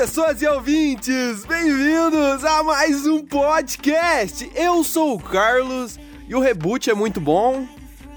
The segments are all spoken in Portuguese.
pessoas e ouvintes! Bem-vindos a mais um podcast! Eu sou o Carlos e o reboot é muito bom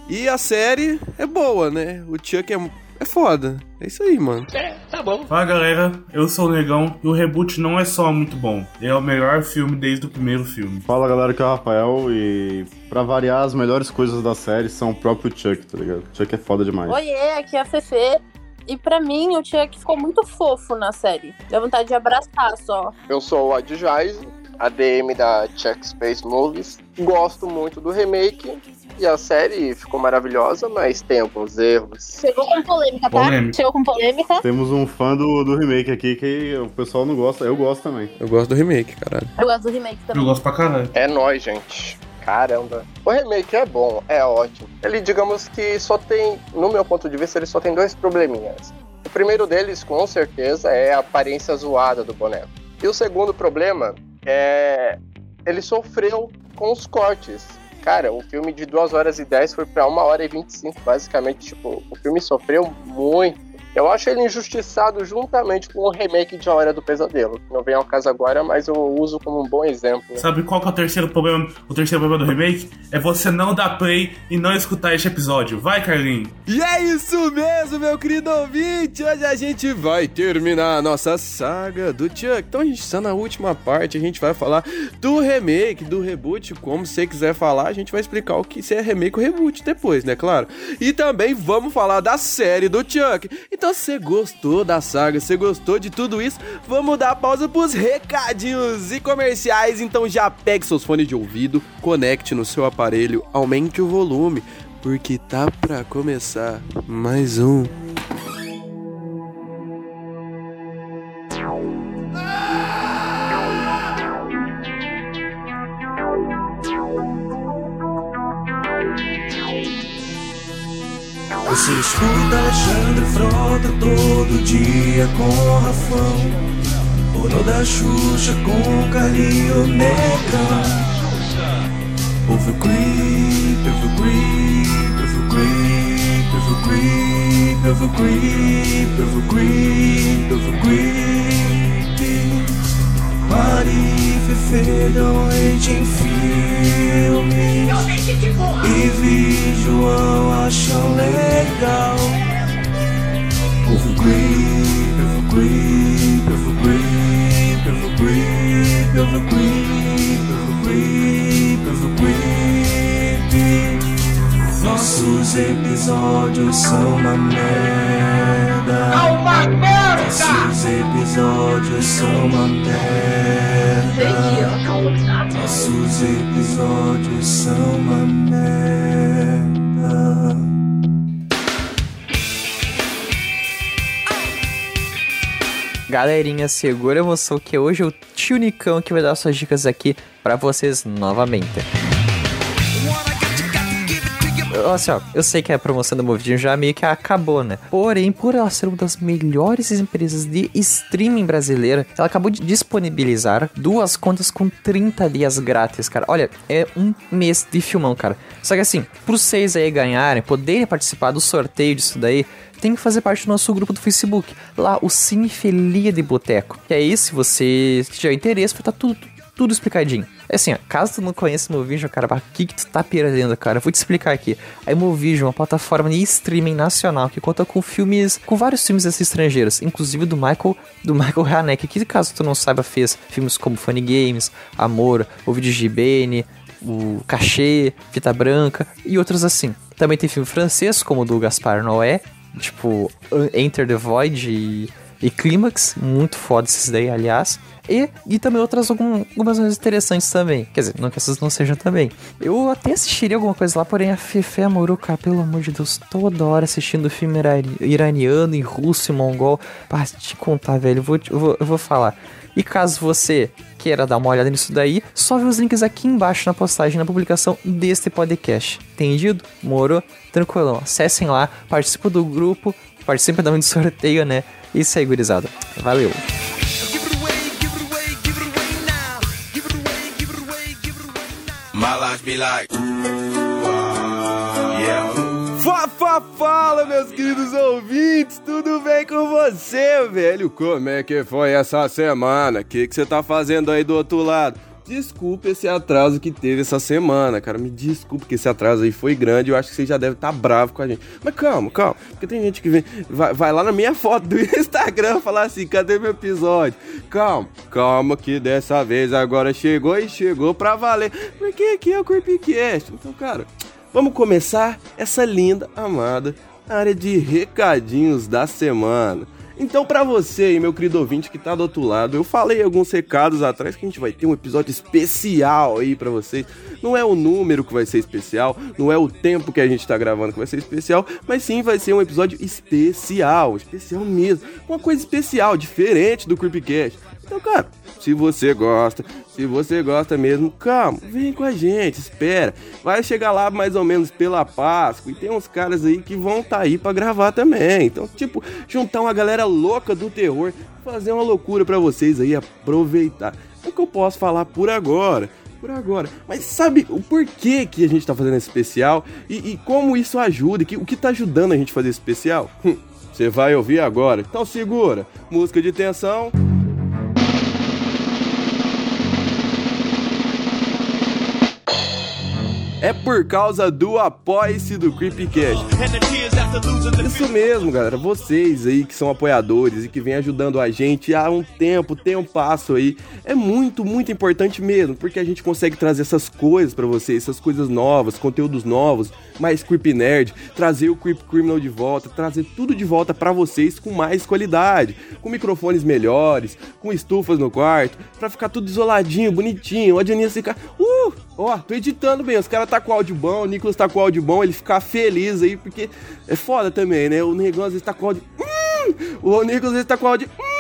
e a série é boa, né? O Chuck é, é foda. É isso aí, mano. É, tá bom. Fala galera, eu sou o Negão e o reboot não é só muito bom, é o melhor filme desde o primeiro filme. Fala galera, aqui é o Rafael e pra variar, as melhores coisas da série são o próprio Chuck, tá ligado? Chuck é foda demais. Oiê, aqui é a Fefe. E pra mim, o Chuck ficou muito fofo na série. Deu vontade de abraçar só. Eu sou o Adjaize, ADM da Check Space Movies. Gosto muito do remake e a série ficou maravilhosa, mas tem alguns erros. Chegou com polêmica, tá? Polêmica. Chegou com polêmica. Temos um fã do, do remake aqui que o pessoal não gosta, eu gosto também. Eu gosto do remake, caralho. Eu gosto do remake Eu também. gosto pra caralho. É nóis, gente. Caramba. O remake é bom, é ótimo. Ele, digamos que só tem, no meu ponto de vista, ele só tem dois probleminhas. O primeiro deles, com certeza, é a aparência zoada do boneco. E o segundo problema é. Ele sofreu com os cortes. Cara, o filme de 2 horas e 10 foi pra 1 hora e 25, basicamente. Tipo, o filme sofreu muito. Eu acho ele injustiçado juntamente com o remake de A Hora do Pesadelo. Não vem ao caso agora, mas eu uso como um bom exemplo. Sabe qual que é o terceiro problema? O terceiro problema do remake é você não dar play e não escutar este episódio. Vai, Carlinhos. E é isso mesmo, meu querido ouvinte! Hoje a gente vai terminar a nossa saga do Chuck. Então a gente está na última parte, a gente vai falar do remake, do reboot. Como você quiser falar, a gente vai explicar o que se é remake ou reboot depois, né? Claro. E também vamos falar da série do Chuck. Então, se você gostou da saga, se você gostou de tudo isso, vamos dar pausa pros recadinhos e comerciais. Então já pegue seus fones de ouvido, conecte no seu aparelho, aumente o volume porque tá pra começar mais um. Você escuta Alexandre Frota todo dia com Rafão. Porão da Xuxa com Carlinho Negrão Ouve o creep, ouve o creep, ouve o creep, ouve o creep, ouve o creep, ouve o creep, ouve o creep Mari Fefe dão leite em filme E vi João acham legal Ouve o creep, ouve o creep, ouve o creep, ouve o creep, ouve o creep, ouve o creep, ouve o creep Nossos episódios são uma merda. Uma merda! Nossos episódios são uma merda nossos episódios são uma merda. Galerinha, segura a emoção que hoje é o tio Nicão que vai dar suas dicas aqui pra vocês novamente. Assim, ó, eu sei que a promoção do Movidinho já meio que acabou, né? Porém, por ela ser uma das melhores empresas de streaming brasileira, ela acabou de disponibilizar duas contas com 30 dias grátis, cara. Olha, é um mês de filmão, cara. Só que assim, pros vocês aí ganharem, poderem participar do sorteio disso daí, tem que fazer parte do nosso grupo do Facebook. Lá, o Cinefilia de Boteco. E aí, se você tiver interesse, vai estar tudo, tudo explicadinho. É assim, ó, caso tu não conheça o Movision, cara, o que que tu tá perdendo, cara? Vou te explicar aqui. A Movision é uma plataforma de streaming nacional que conta com filmes, com vários filmes desses estrangeiros, inclusive do Michael, do Michael Haneke, que caso tu não saiba, fez filmes como Funny Games, Amor, O Vídeo de o Cachê, Fita Branca e outros assim. Também tem filme francês, como o do Gaspar Noé, tipo Enter the Void e, e Clímax, muito foda esses daí, aliás. E, e também outras algum, algumas coisas interessantes também. Quer dizer, não que essas não sejam também. Eu até assistiria alguma coisa lá, porém a Fefe amorou, pelo amor de Deus, toda hora assistindo filme irani- iraniano e russo e mongol. Pra te contar, velho, eu vou, eu vou, eu vou falar. E caso você queira dar uma olhada nisso daí, só vê os links aqui embaixo na postagem, na publicação deste podcast. Entendido? Morou? Tranquilão. Acessem lá, participem do grupo, participem também do sorteio, né? Isso aí, gurizada. Valeu! My life be like. Fala Fa fala, meus queridos ouvintes, tudo bem com você, velho? Como é que foi essa semana? O que, que você tá fazendo aí do outro lado? Desculpa esse atraso que teve essa semana, cara. Me desculpe que esse atraso aí foi grande. Eu acho que você já deve estar tá bravo com a gente. Mas calma, calma. Porque tem gente que vem, vai, vai lá na minha foto do Instagram falar assim: cadê meu episódio? Calma, calma, que dessa vez agora chegou e chegou pra valer. Porque aqui é o Creepcast. Então, cara, vamos começar essa linda, amada área de recadinhos da semana. Então, para você meu querido ouvinte que tá do outro lado, eu falei alguns recados atrás que a gente vai ter um episódio especial aí para vocês. Não é o número que vai ser especial, não é o tempo que a gente tá gravando que vai ser especial, mas sim vai ser um episódio especial, especial mesmo. Uma coisa especial, diferente do Creepcast. Então, cara, se você gosta, se você gosta mesmo, calma, vem com a gente, espera. Vai chegar lá mais ou menos pela Páscoa e tem uns caras aí que vão tá aí para gravar também. Então, tipo, juntar uma galera louca do terror, fazer uma loucura para vocês aí aproveitar. É o que eu posso falar por agora por agora. Mas sabe o porquê que a gente tá fazendo esse especial e, e como isso ajuda? Que, o que tá ajudando a gente fazer esse especial? Hum, você vai ouvir agora. Então segura. Música de tensão. É por causa do apoia-se do Creepcast. Isso mesmo, galera. Vocês aí que são apoiadores e que vem ajudando a gente há um tempo, tem um passo aí. É muito, muito importante mesmo, porque a gente consegue trazer essas coisas para vocês, essas coisas novas, conteúdos novos, mais Creep Nerd, trazer o Creep Criminal de volta, trazer tudo de volta para vocês com mais qualidade, com microfones melhores, com estufas no quarto, para ficar tudo isoladinho, bonitinho. Ó, a Janice ficar, uh, ó, tô editando bem, os caras tá com áudio bom, o Nicolas tá com áudio bom, ele ficar feliz aí, porque é foda também, né? O Negão às vezes tá com áudio. Hum! O Nicolas às vezes tá com áudio. Hum!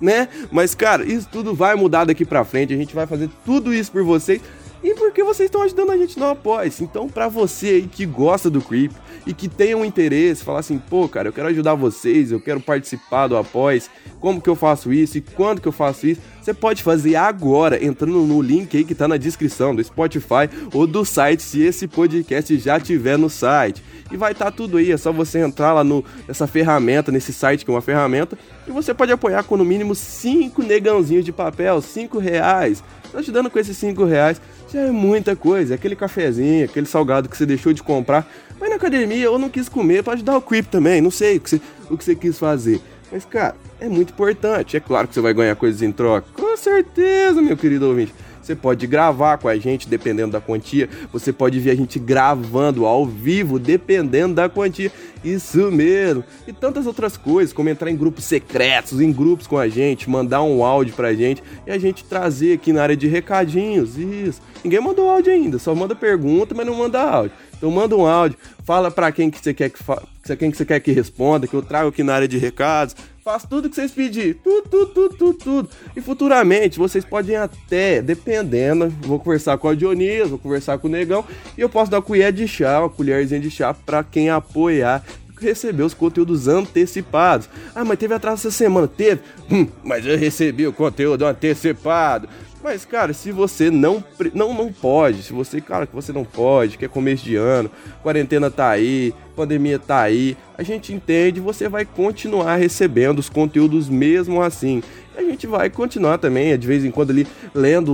Né? Mas, cara, isso tudo vai mudar daqui pra frente. A gente vai fazer tudo isso por vocês. E porque vocês estão ajudando a gente no apoia Então, para você aí que gosta do Creep e que tem um interesse, falar assim, pô, cara, eu quero ajudar vocês, eu quero participar do apoia como que eu faço isso e quando que eu faço isso, você pode fazer agora, entrando no link aí que tá na descrição do Spotify ou do site, se esse podcast já tiver no site. E vai estar tá tudo aí, é só você entrar lá no, nessa ferramenta, nesse site que é uma ferramenta, e você pode apoiar com no mínimo 5 negãozinhos de papel, 5 reais. Tô te dando com esses 5 reais, já é muita coisa. Aquele cafezinho, aquele salgado que você deixou de comprar, vai na academia ou não quis comer, pode dar o creep também, não sei o que você, o que você quis fazer. Mas, cara, é muito importante. É claro que você vai ganhar coisas em troca. Com certeza, meu querido ouvinte. Você pode gravar com a gente, dependendo da quantia. Você pode ver a gente gravando ao vivo, dependendo da quantia. Isso mesmo. E tantas outras coisas, como entrar em grupos secretos, em grupos com a gente, mandar um áudio pra gente e a gente trazer aqui na área de recadinhos. Isso. Ninguém mandou áudio ainda, só manda pergunta, mas não manda áudio. Então manda um áudio, fala para quem que você quer que fa... quem que você quer que responda, que eu trago aqui na área de recados. Faço tudo que vocês pedirem, tudo, tudo, tudo, tudo, tudo. E futuramente vocês podem até, dependendo, vou conversar com a Dionísio, vou conversar com o Negão e eu posso dar uma colher de chá, uma colherzinha de chá para quem apoiar receber os conteúdos antecipados. Ah, mas teve atraso essa semana. Teve? Hum, mas eu recebi o conteúdo antecipado. Mas, cara, se você não, não não pode, se você, cara, que você não pode, que é começo de ano, quarentena tá aí, pandemia tá aí, a gente entende, você vai continuar recebendo os conteúdos mesmo assim. A gente vai continuar também, de vez em quando ali, lendo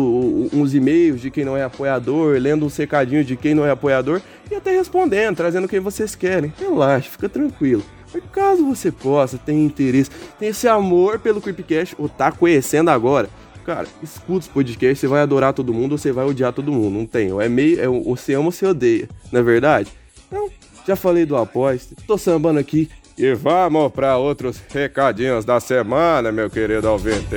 uns e-mails de quem não é apoiador, lendo uns recadinhos de quem não é apoiador e até respondendo, trazendo quem vocês querem. Relaxa, fica tranquilo. Mas caso você possa, tenha interesse, tenha esse amor pelo Creepcast ou tá conhecendo agora, Cara, escuta os podcasts, você vai adorar todo mundo ou você vai odiar todo mundo. Não tem. É meio. É, ou você ama ou você odeia. Não é verdade? Então, já falei do aposta. Tô sambando aqui. E vamos para outros recadinhos da semana, meu querido ouvinte.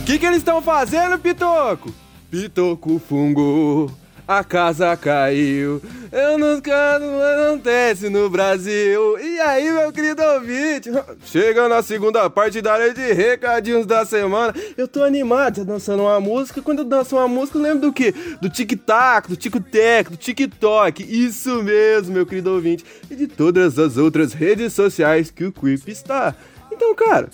O que, que eles estão fazendo, Pitoco? Pitoco fungo a casa caiu. Eu nunca não acontece no Brasil. E aí, meu querido ouvinte? Chega na segunda parte da área de recadinhos da semana. Eu tô animado, já dançando uma música. Quando eu danço uma música, eu lembro do quê? Do tic-tac, do tic-tac, do TikTok. Isso mesmo, meu querido ouvinte. E de todas as outras redes sociais que o Creep está. Então, cara,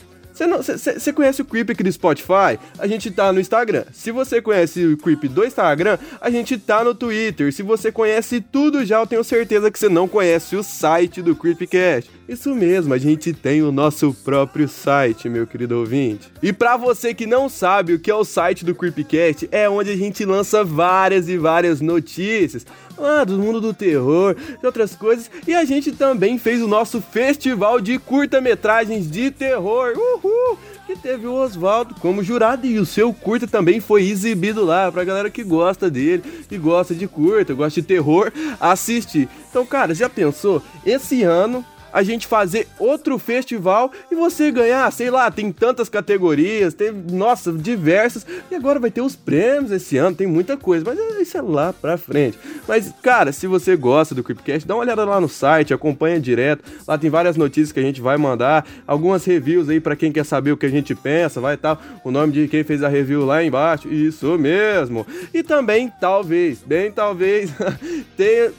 Você conhece o Creep aqui do Spotify? A gente tá no Instagram. Se você conhece o Creep do Instagram, a gente tá no Twitter. Se você conhece tudo já, eu tenho certeza que você não conhece o site do Creepcast. Isso mesmo, a gente tem o nosso próprio site, meu querido ouvinte. E para você que não sabe o que é o site do Creepcast, é onde a gente lança várias e várias notícias lá do mundo do terror, de outras coisas. E a gente também fez o nosso festival de curta-metragens de terror. Uhul! Que teve o Oswaldo como jurado e o seu curta também foi exibido lá pra galera que gosta dele, que gosta de curta, gosta de terror, assistir. Então, cara, já pensou? Esse ano a gente fazer outro festival e você ganhar, sei lá, tem tantas categorias, tem, nossa, diversas, e agora vai ter os prêmios esse ano, tem muita coisa, mas isso é lá pra frente. Mas, cara, se você gosta do Creepcast, dá uma olhada lá no site, acompanha direto, lá tem várias notícias que a gente vai mandar, algumas reviews aí para quem quer saber o que a gente pensa, vai estar tá, o nome de quem fez a review lá embaixo, isso mesmo. E também, talvez, bem talvez, tenha...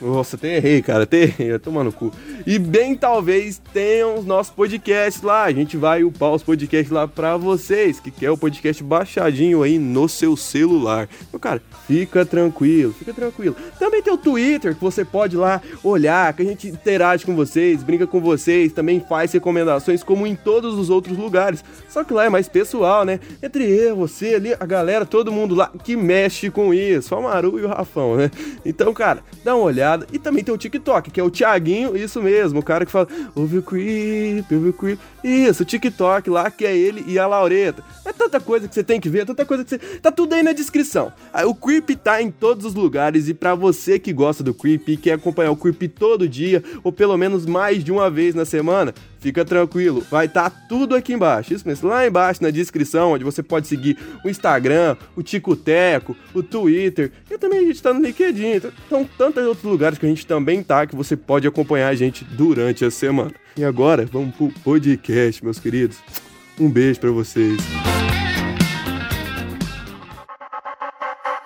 Nossa, tem errei, cara, tem errei, tomando cu. E bem talvez tenham os nossos podcasts lá. A gente vai upar os podcasts lá pra vocês, que quer o podcast baixadinho aí no seu celular. Então, cara, fica tranquilo, fica tranquilo. Também tem o Twitter, que você pode lá olhar, que a gente interage com vocês, brinca com vocês, também faz recomendações como em todos os outros lugares. Só que lá é mais pessoal, né? Entre eu, você ali, a galera, todo mundo lá que mexe com isso. Só o Maru e o Rafão, né? Então, cara, dá uma olhada. E também tem o TikTok, que é o Thiaguinho, isso mesmo, o cara que fala, ouve o creep, ouve o creep. Isso, o TikTok lá, que é ele e a Laureta. É tanta coisa que você tem que ver, tanta coisa que você. Tá tudo aí na descrição. O Creep tá em todos os lugares e para você que gosta do Creep e quer acompanhar o Creep todo dia, ou pelo menos mais de uma vez na semana, fica tranquilo, vai estar tá tudo aqui embaixo. Isso mesmo, lá embaixo na descrição, onde você pode seguir o Instagram, o Ticoteco, o Twitter, e também a gente tá no LinkedIn. Então, são tantos outros lugares que a gente também tá que você pode acompanhar a gente durante a semana. E agora, vamos pro podcast, meus queridos. Um beijo para vocês.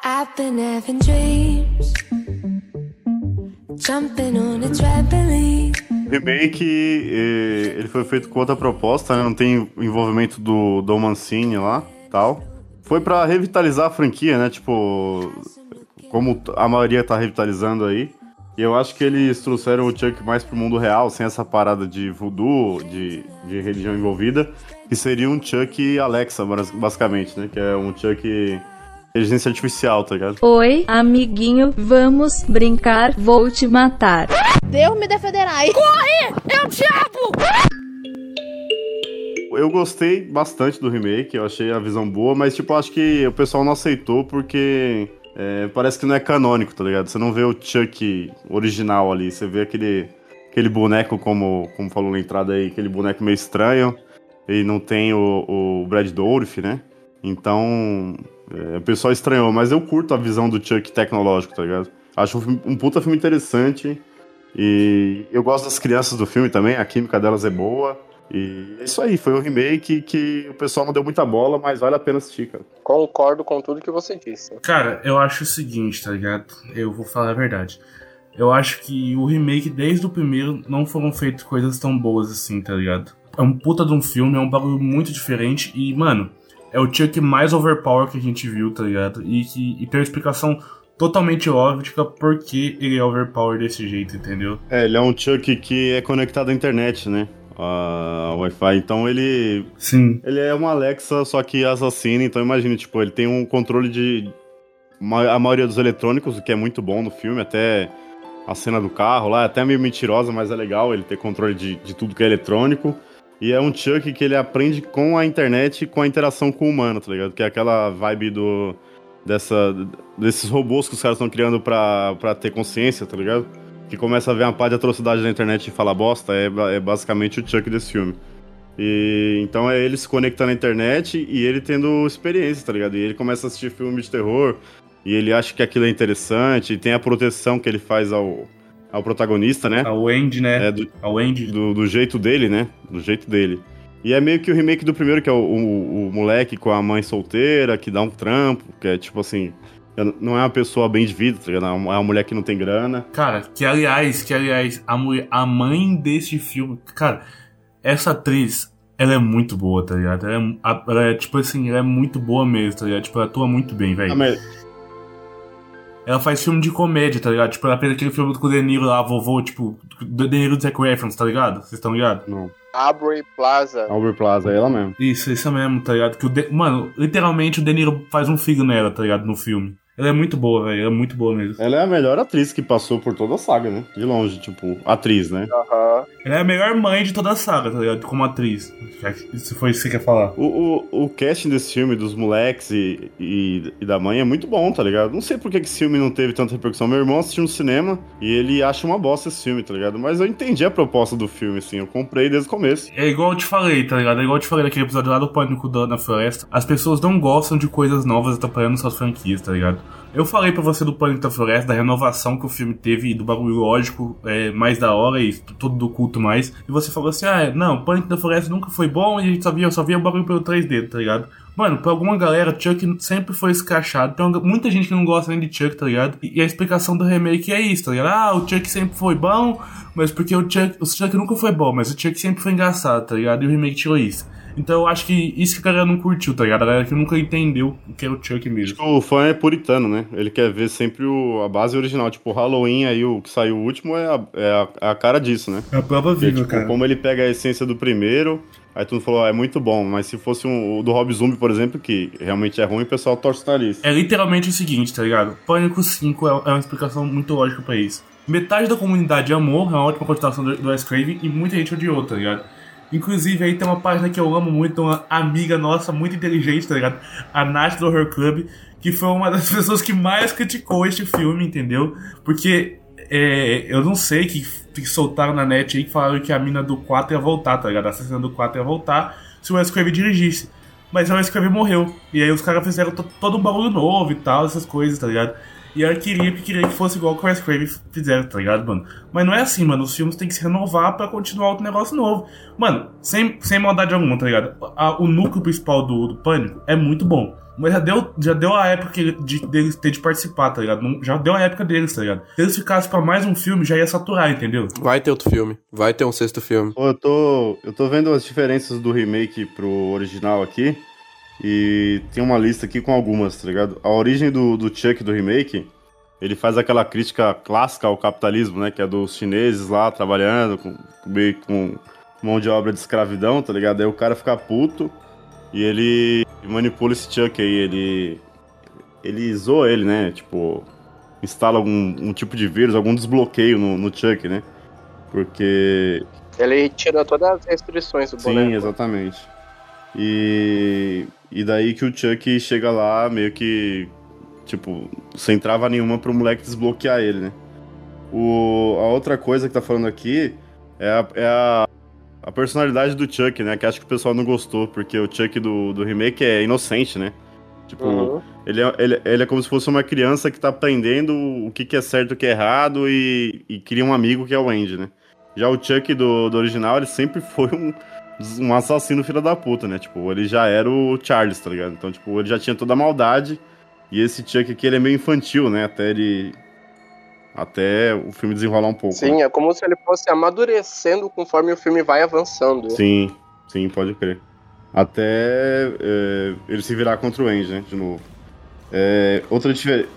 I've been having dreams Jumping on a trampoline remake, ele foi feito com outra proposta, né? Não tem envolvimento do Dom Mancini lá, tal. Foi para revitalizar a franquia, né? Tipo, como a maioria tá revitalizando aí. E eu acho que eles trouxeram o Chuck mais pro mundo real, sem essa parada de voodoo, de, de religião envolvida, que seria um Chuck Alexa, basicamente, né? Que é um Chuck inteligência artificial, tá ligado? Oi, amiguinho, vamos brincar, vou te matar. Deus me defenderá. Corre! É o diabo! Eu gostei bastante do remake, eu achei a visão boa, mas tipo, acho que o pessoal não aceitou porque é, parece que não é canônico, tá ligado? Você não vê o Chuck original ali, você vê aquele, aquele boneco, como, como falou na entrada aí, aquele boneco meio estranho, e não tem o, o Brad Dourif, né? Então, é, o pessoal estranhou, mas eu curto a visão do Chuck tecnológico, tá ligado? Acho um, um puta filme interessante. E eu gosto das crianças do filme também, a química delas é boa. E é isso aí, foi um remake que o pessoal não deu muita bola, mas vale a pena assistir, cara. Concordo com tudo que você disse. Cara, eu acho o seguinte, tá ligado? Eu vou falar a verdade. Eu acho que o remake, desde o primeiro, não foram feitas coisas tão boas assim, tá ligado? É um puta de um filme, é um bagulho muito diferente e, mano, é o Chuck mais overpower que a gente viu, tá ligado? E, que, e tem uma explicação totalmente óbvia porque ele é overpower desse jeito, entendeu? É, ele é um Chuck que é conectado à internet, né? A Wi-Fi, então ele. Sim. Ele é uma Alexa, só que assassina, então imagine, tipo, ele tem um controle de. A maioria dos eletrônicos, o que é muito bom no filme, até a cena do carro lá, é até meio mentirosa, mas é legal ele ter controle de, de tudo que é eletrônico. E é um Chuck que ele aprende com a internet com a interação com o humano, tá ligado? Que é aquela vibe do. Dessa, desses robôs que os caras estão criando pra, pra ter consciência, tá ligado? Que começa a ver uma pá de atrocidade na internet e fala bosta, é, é basicamente o Chuck desse filme. E então é ele se conectando na internet e ele tendo experiência, tá ligado? E ele começa a assistir filmes de terror e ele acha que aquilo é interessante, e tem a proteção que ele faz ao, ao protagonista, né? Ao Andy, né? É, do, ao Andy. Do, do, jeito dele, né? Do jeito dele. E é meio que o remake do primeiro, que é o, o, o, moleque com a mãe solteira, que dá um trampo, que é tipo assim. Não é uma pessoa bem de vida, tá ligado? É uma mulher que não tem grana. Cara, que aliás, que aliás, a, mulher, a mãe desse filme. Cara, essa atriz, Ela é muito boa, tá ligado? Ela é, ela é, tipo assim, ela é muito boa mesmo, tá ligado? Tipo, ela atua muito bem, velho. Ah, mas- Ela faz filme de comédia, tá ligado? Tipo, ela fez aquele filme com o De Niro lá, vovô, tipo, do De Niro do Zac Efron, tá ligado? Vocês estão ligados? Não. Aubrey Plaza. Albert Plaza, é ela mesmo. Isso, isso mesmo, tá ligado? Que o De- Mano, literalmente o De Niro faz um filho nela, tá ligado? No filme. Ela é muito boa, velho. Ela é muito boa mesmo. Ela é a melhor atriz que passou por toda a saga, né? De longe, tipo, atriz, né? Aham. Ela é a melhor mãe de toda a saga, tá ligado? Como atriz. Se foi isso que você quer falar. O, o, o casting desse filme, dos moleques e, e, e da mãe, é muito bom, tá ligado? Não sei por que que esse filme não teve tanta repercussão. Meu irmão assistiu no cinema e ele acha uma bosta esse filme, tá ligado? Mas eu entendi a proposta do filme, assim. Eu comprei desde o começo. É igual eu te falei, tá ligado? É igual eu te falei naquele episódio lá do Pânico da, na Floresta. As pessoas não gostam de coisas novas atrapalhando suas franquias, tá ligado? Eu falei pra você do Pânico da Floresta, da renovação que o filme teve e do bagulho lógico é, mais da hora e tudo do culto mais. E você falou assim: ah, não, Pânico da Floresta nunca foi bom e a gente só via, só via o bagulho pelo 3D, tá ligado? Mano, pra alguma galera, Chuck sempre foi escrachado. Tem muita gente que não gosta nem de Chuck, tá ligado? E a explicação do remake é isso, tá ligado? Ah, o Chuck sempre foi bom, mas porque o Chuck, o Chuck nunca foi bom, mas o Chuck sempre foi engraçado, tá ligado? E o remake tirou isso. Então eu acho que isso que a galera não curtiu, tá ligado? A galera que nunca entendeu o que era o Chuck mesmo. O fã é puritano, né? Ele quer ver sempre o, a base original. Tipo, o Halloween aí, o que saiu o último, é a, é a, a cara disso, né? É a prova viva, tipo, cara. como ele pega a essência do primeiro, aí tu falou, ah, é muito bom. Mas se fosse um, o do Rob Zombie, por exemplo, que realmente é ruim, o pessoal torce o nariz. É literalmente o seguinte, tá ligado? Pânico 5 é é uma explicação muito lógica pra isso. Metade da comunidade amou, é uma ótima continuação do, do Wes Craven, e muita gente odiou, tá ligado? Inclusive, aí tem uma página que eu amo muito, uma amiga nossa, muito inteligente, tá ligado? A Nath do Horror Club, que foi uma das pessoas que mais criticou este filme, entendeu? Porque é, eu não sei que, que soltaram na net aí que falaram que a mina do 4 ia voltar, tá ligado? A assassina do 4 ia voltar se o Wes Craven dirigisse. Mas o Wes Craven morreu. E aí os caras fizeram to- todo um bagulho novo e tal, essas coisas, tá ligado? E ela queria, porque queria que fosse igual que o Wes Craven fizeram, tá ligado, mano? Mas não é assim, mano. Os filmes têm que se renovar pra continuar outro negócio novo. Mano, sem, sem maldade alguma, tá ligado? A- o núcleo principal do, do Pânico é muito bom. Mas já deu, já deu a época de, deles ter de participar, tá ligado? Não- Já deu a época deles, tá ligado? Se eles ficassem pra mais um filme, já ia saturar, entendeu? Vai ter outro filme. Vai ter um sexto filme. Pô, eu tô, eu tô vendo as diferenças do remake pro original aqui. E tem uma lista aqui com algumas, tá ligado? A origem do, do Chuck do remake, ele faz aquela crítica clássica ao capitalismo, né? Que é dos chineses lá trabalhando com, meio com mão de obra de escravidão, tá ligado? Aí o cara fica puto e ele manipula esse Chuck aí, ele. Ele zoa ele, né? Tipo, instala algum um tipo de vírus, algum desbloqueio no, no Chuck, né? Porque Ele tira todas as restrições do Sim, boneco. exatamente. E, e daí que o Chuck chega lá, meio que, tipo, sem trava nenhuma pro moleque desbloquear ele, né? O, a outra coisa que tá falando aqui é a, é a, a personalidade do Chuck, né? Que acho que o pessoal não gostou, porque o Chuck do, do remake é inocente, né? Tipo, Uhum. ele, é, ele, ele é como se fosse uma criança que tá aprendendo o que, que é certo e o que é errado e, e cria um amigo que é o Andy, né? Já o Chuck do, do original, ele sempre foi um, um assassino filho da puta, né? Tipo, ele já era o Charles, tá ligado? Então, tipo, ele já tinha toda a maldade. E esse Chuck aqui, ele é meio infantil, né? Até ele... Até o filme desenrolar um pouco. né? Sim, é como se ele fosse amadurecendo conforme o filme vai avançando. Sim, sim, pode crer. Até é, ele se virar contra o Andy, né? De novo. É, outra, difer-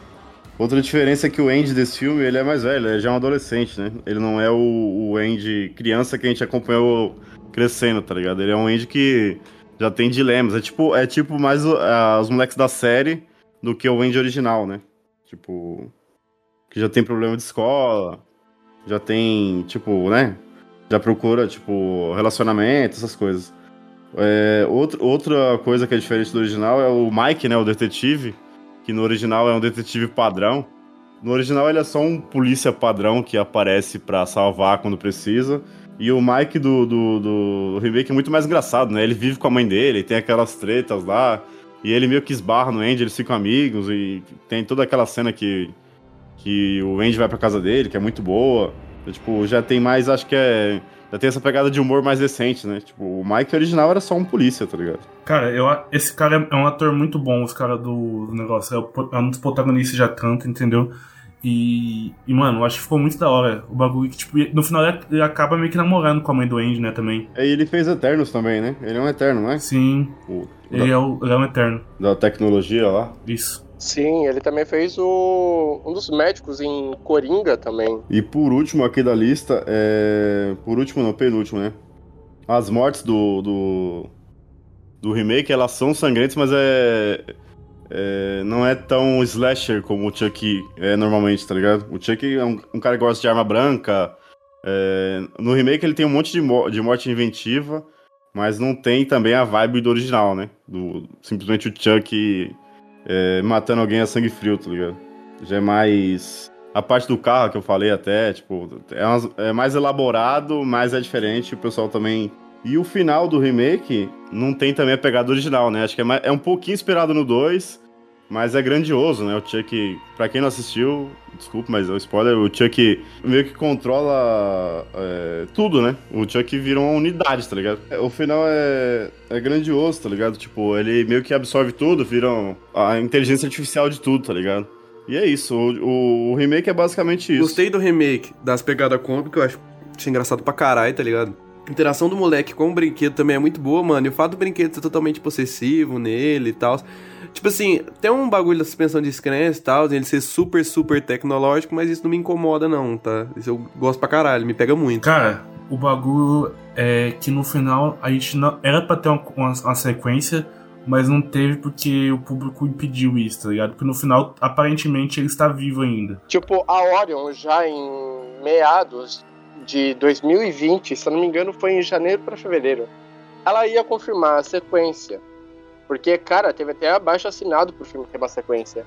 outra diferença é que o Andy desse filme, ele é mais velho, ele já é um adolescente, né? Ele não é o, o Andy criança que a gente acompanhou crescendo, tá ligado? Ele é um Andy que já tem dilemas. É tipo, é tipo mais ah, os moleques da série do que o Andy original, né? Tipo, que já tem problema de escola, já tem, tipo, né? Já procura, tipo, relacionamento, essas coisas. É, outro, outra coisa que é diferente do original é o Mike, né? O detetive, que no original é um detetive padrão. No original ele é só um polícia padrão que aparece pra salvar quando precisa. E o Mike do, do, do remake é muito mais engraçado, né? Ele vive com a mãe dele, tem aquelas tretas lá. E ele meio que esbarra no Andy, eles ficam amigos. E tem toda aquela cena que, que o Andy vai pra casa dele, que é muito boa. E, tipo, já tem mais, acho que é. Já tem essa pegada de humor mais recente, né? Tipo, o Mike original era só um polícia, tá ligado? Cara, eu, esse cara é um ator muito bom, os caras do, do negócio. É, é um dos protagonistas já tanto, entendeu? E, e, mano, eu acho que ficou muito da hora. O bagulho que, tipo, no final ele, ele acaba meio que namorando com a mãe do Andy, né, também. E ele fez Eternos também, né? Ele é um Eterno, não é? Sim, O, ele da, é, o, ele é um eterno. da tecnologia lá. Isso. Sim, ele também fez o um dos médicos em Coringa também. E por último aqui da lista, é... Por último não, penúltimo, né? As mortes do, do, do remake, elas são sangrentas, mas é... é, Não é tão slasher como o Chuck é normalmente, tá ligado? O Chuck é um, um cara que gosta de arma branca. é, No remake ele tem um monte de, mo- de morte inventiva, mas não tem também a vibe do original, né? Do, simplesmente o Chuck é, matando alguém a sangue frio, tá ligado? Já é mais. A parte do carro que eu falei até, tipo, é, umas- é mais elaborado, mas é diferente, o pessoal também. E o final do remake não tem também a pegada original, né? Acho que é, mais- é um pouquinho inspirado no 2, mas é grandioso, né? O Chuck, pra quem não assistiu, desculpa, mas é um spoiler, o Chuck meio que controla é, tudo, né? O Chuck vira uma unidade, tá ligado? É, O final é, é grandioso, tá ligado? Tipo, ele meio que absorve tudo, vira a inteligência artificial de tudo, tá ligado? E é isso, o, o- remake é basicamente isso. Gostei do remake das pegadas cômicas, que eu acho engraçado pra caralho, tá ligado? Interação do moleque com o brinquedo também é muito boa, mano. E o fato do brinquedo ser totalmente possessivo nele e tal. Tipo assim, tem um bagulho da suspensão de descrença e tal, ele ser super, super tecnológico, mas isso não me incomoda, não, tá? Isso eu gosto pra caralho, me pega muito. Cara, o bagulho é que no final a gente não. Era pra ter uma, uma, uma sequência, mas não teve porque o público impediu isso, tá ligado? Porque no final, aparentemente, ele está vivo ainda. Tipo, a Orion já em meados de 2020, se eu não me engano, foi em janeiro para fevereiro. Ela ia confirmar a sequência. Porque, cara, teve até abaixo assinado pro filme ter uma sequência.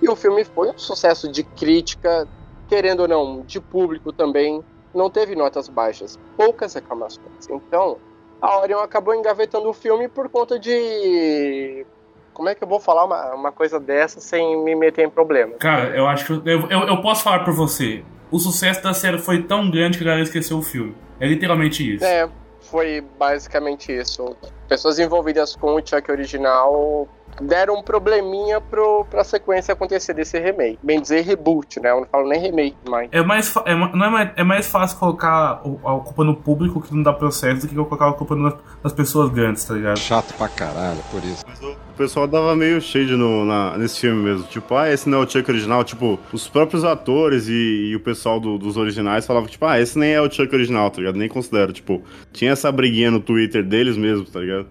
E o filme foi um sucesso de crítica, querendo ou não, de público também. Não teve notas baixas, poucas reclamações. Então, a Orion acabou engavetando o filme por conta de. Como é que eu vou falar uma, uma coisa dessa sem me meter em problema? Cara, eu acho que. Eu, eu, eu posso falar por você. O sucesso da série foi tão grande que a galera esqueceu o filme. É literalmente isso. É, foi basicamente isso. Pessoas envolvidas com o Chuck original deram um probleminha pro, pra sequência acontecer desse remake. Bem dizer, reboot, né? Eu não falo nem remake mais. É mais, é, não é, mais, é mais fácil colocar a culpa no público que não dá processo do que colocar a culpa nas, nas pessoas grandes, tá ligado? Chato pra caralho, por isso. Mas o o pessoal dava meio shade no, na- nesse filme mesmo. Tipo, ah, esse não é o Chuck original. Tipo, os próprios atores e, e o pessoal do- dos originais falavam, tipo, ah, esse nem é o Chuck original, tá ligado? Nem considero. Tipo, tinha essa briguinha no Twitter deles mesmo, tá ligado?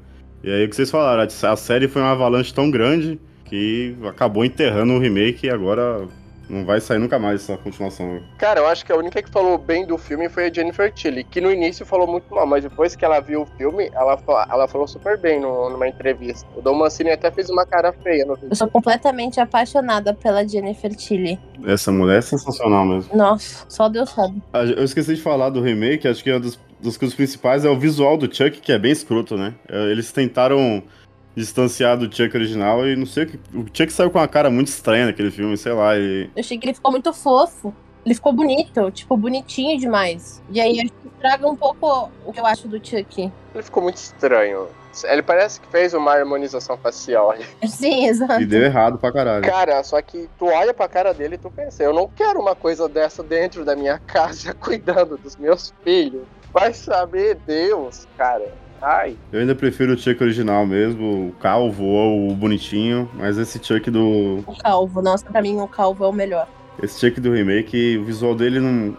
E aí o que vocês falaram, a série foi uma avalanche tão grande que acabou enterrando o remake e agora não vai sair nunca mais essa continuação. Cara, eu acho que a única que falou bem do filme foi a Jennifer Tilly, que no início falou muito mal, mas depois que ela viu o filme, ela, ela falou super bem no- numa entrevista. O Dom Mancini até fez uma cara feia no vídeo. Eu sou completamente apaixonada pela Jennifer Tilly. Essa mulher é sensacional mesmo. Nossa, só Deus sabe. Ah, Eu esqueci de falar do remake, acho que uma das, das coisas principais é o visual do Chuck, que é bem escroto, né? É, Eles tentaram distanciar do Chuck original e não sei o que. O Chuck saiu com uma cara muito estranha naquele filme, sei lá. E... Eu achei que ele ficou muito fofo. Ele ficou bonito, tipo, bonitinho demais. E aí acho que estraga um pouco o que eu acho do Chuck. Ele ficou muito estranho. Ele parece que fez uma harmonização facial ali. Sim, exato. e deu errado pra caralho. Cara, só que tu olha pra cara dele e tu pensa, eu não quero uma coisa dessa dentro da minha casa, cuidando dos meus filhos. Vai saber Deus, cara. Ai. Eu ainda prefiro o Chuck original mesmo, o calvo ou o bonitinho, mas esse Chuck do. O calvo, nossa, pra mim o calvo é o melhor. Esse Chuck do remake, o visual dele não.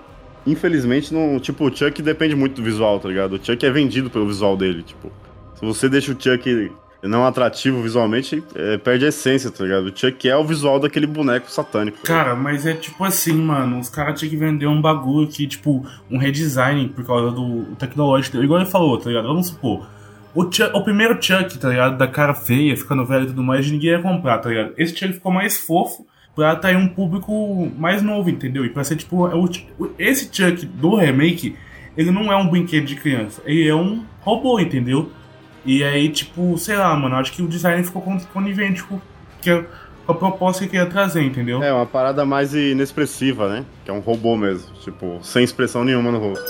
Infelizmente, não. Tipo, o Chuck depende muito do visual, tá ligado? O Chuck é vendido pelo visual dele. Tipo, se você deixa o Chuck não atrativo visualmente, é, perde a essência, tá ligado? O Chuck é o visual daquele boneco satânico. tá? Cara, mas é tipo assim, mano. Os caras tinham que vender um bagulho que, tipo, um redesign por causa do tecnológico. dele. Igual ele falou, tá ligado? Vamos supor. O, Chuck- o primeiro Chuck, tá ligado? Da cara feia, ficando velho e tudo mais, ninguém ia comprar, tá ligado? Esse Chuck ficou mais fofo pra atrair um público mais novo, entendeu? E pra ser, tipo, é o- esse Chuck do remake, ele não é um brinquedo de criança. Ele é um robô, entendeu? E aí, tipo, sei lá, mano, acho que o design ficou con- conivente com, que é com a proposta que queria trazer, entendeu? É, uma parada mais inexpressiva, né? Que é um robô mesmo. Tipo, sem expressão nenhuma no rosto.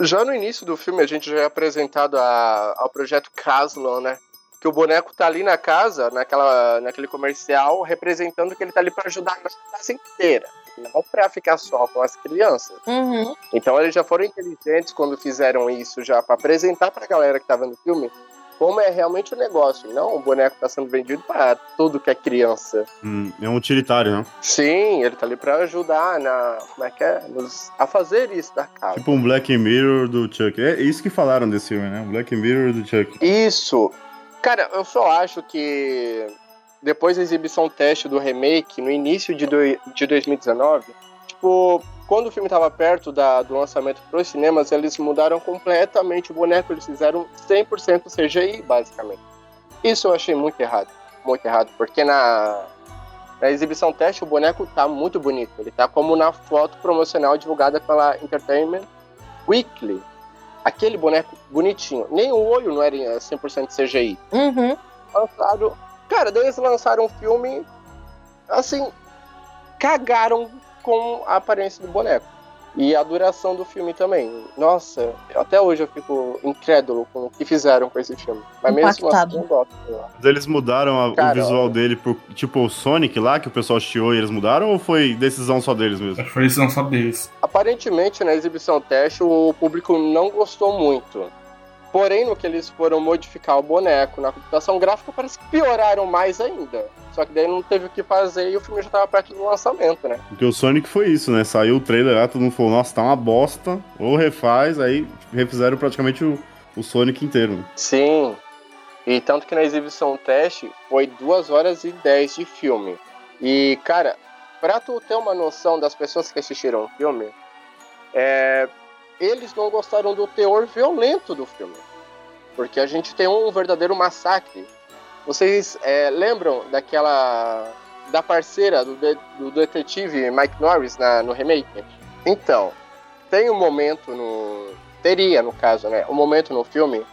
Já no início do filme, a gente já é apresentado a- ao projeto Caslan, né? que o boneco tá ali na casa, naquela, naquele comercial, representando que ele tá ali pra ajudar a casa inteira. Não pra ficar só com as crianças. Uhum. Então eles já foram inteligentes quando fizeram isso já pra apresentar pra galera que tá vendo o filme como é realmente o negócio. e Não o boneco tá sendo vendido para tudo que é criança. Hum, é um utilitário, né? Sim, ele tá ali pra ajudar na. Como é que é? Nos- a fazer isso da casa. Tipo um Black Mirror do Chuck. É isso que falaram desse filme, né? Um Black Mirror do Chuck. Isso. Cara, eu só acho que depois da exibição teste do remake, no início de, doi- de 2019, tipo, quando o filme tava perto da- do lançamento pros cinemas, eles mudaram completamente o boneco, eles fizeram 100% CGI, basicamente. Isso eu achei muito errado. Muito errado, porque na, na exibição teste o boneco tá muito bonito. Ele tá como na foto promocional divulgada pela Entertainment Weekly. Aquele boneco bonitinho. Nem o olho não era em 100% CGI. Uhum. Lançaram. Cara, daí eles lançaram um filme. Assim. Cagaram com a aparência do boneco. E a duração do filme também. Nossa, até hoje eu fico incrédulo com o que fizeram com esse filme. Mas mesmo assim, eu gosto. Mas Eles mudaram a- Cara, o visual dele por, tipo, o Sonic lá, que o pessoal chiou e eles mudaram, ou foi decisão só deles mesmo? Foi decisão só deles. Aparentemente, na exibição teste, o público não gostou muito. Porém, no que eles foram modificar o boneco na computação gráfica, parece que pioraram mais ainda. Só que daí não teve o que fazer e o filme já tava perto do lançamento, né? Porque o Sonic foi isso, né? Saiu o trailer lá, todo mundo falou, nossa, tá uma bosta. Ou refaz, aí refizeram praticamente o, o Sonic inteiro. né? Sim. E tanto que na exibição teste foi 2 horas e 10 de filme. E, cara, pra tu ter uma noção das pessoas que assistiram o filme, é, eles não gostaram do teor violento do filme. Porque a gente tem um verdadeiro massacre. Vocês é, lembram daquela. da parceira do, de- do detetive Mike Norris na- no remake? Então, tem um momento no. Teria, no caso, né? Um momento no filme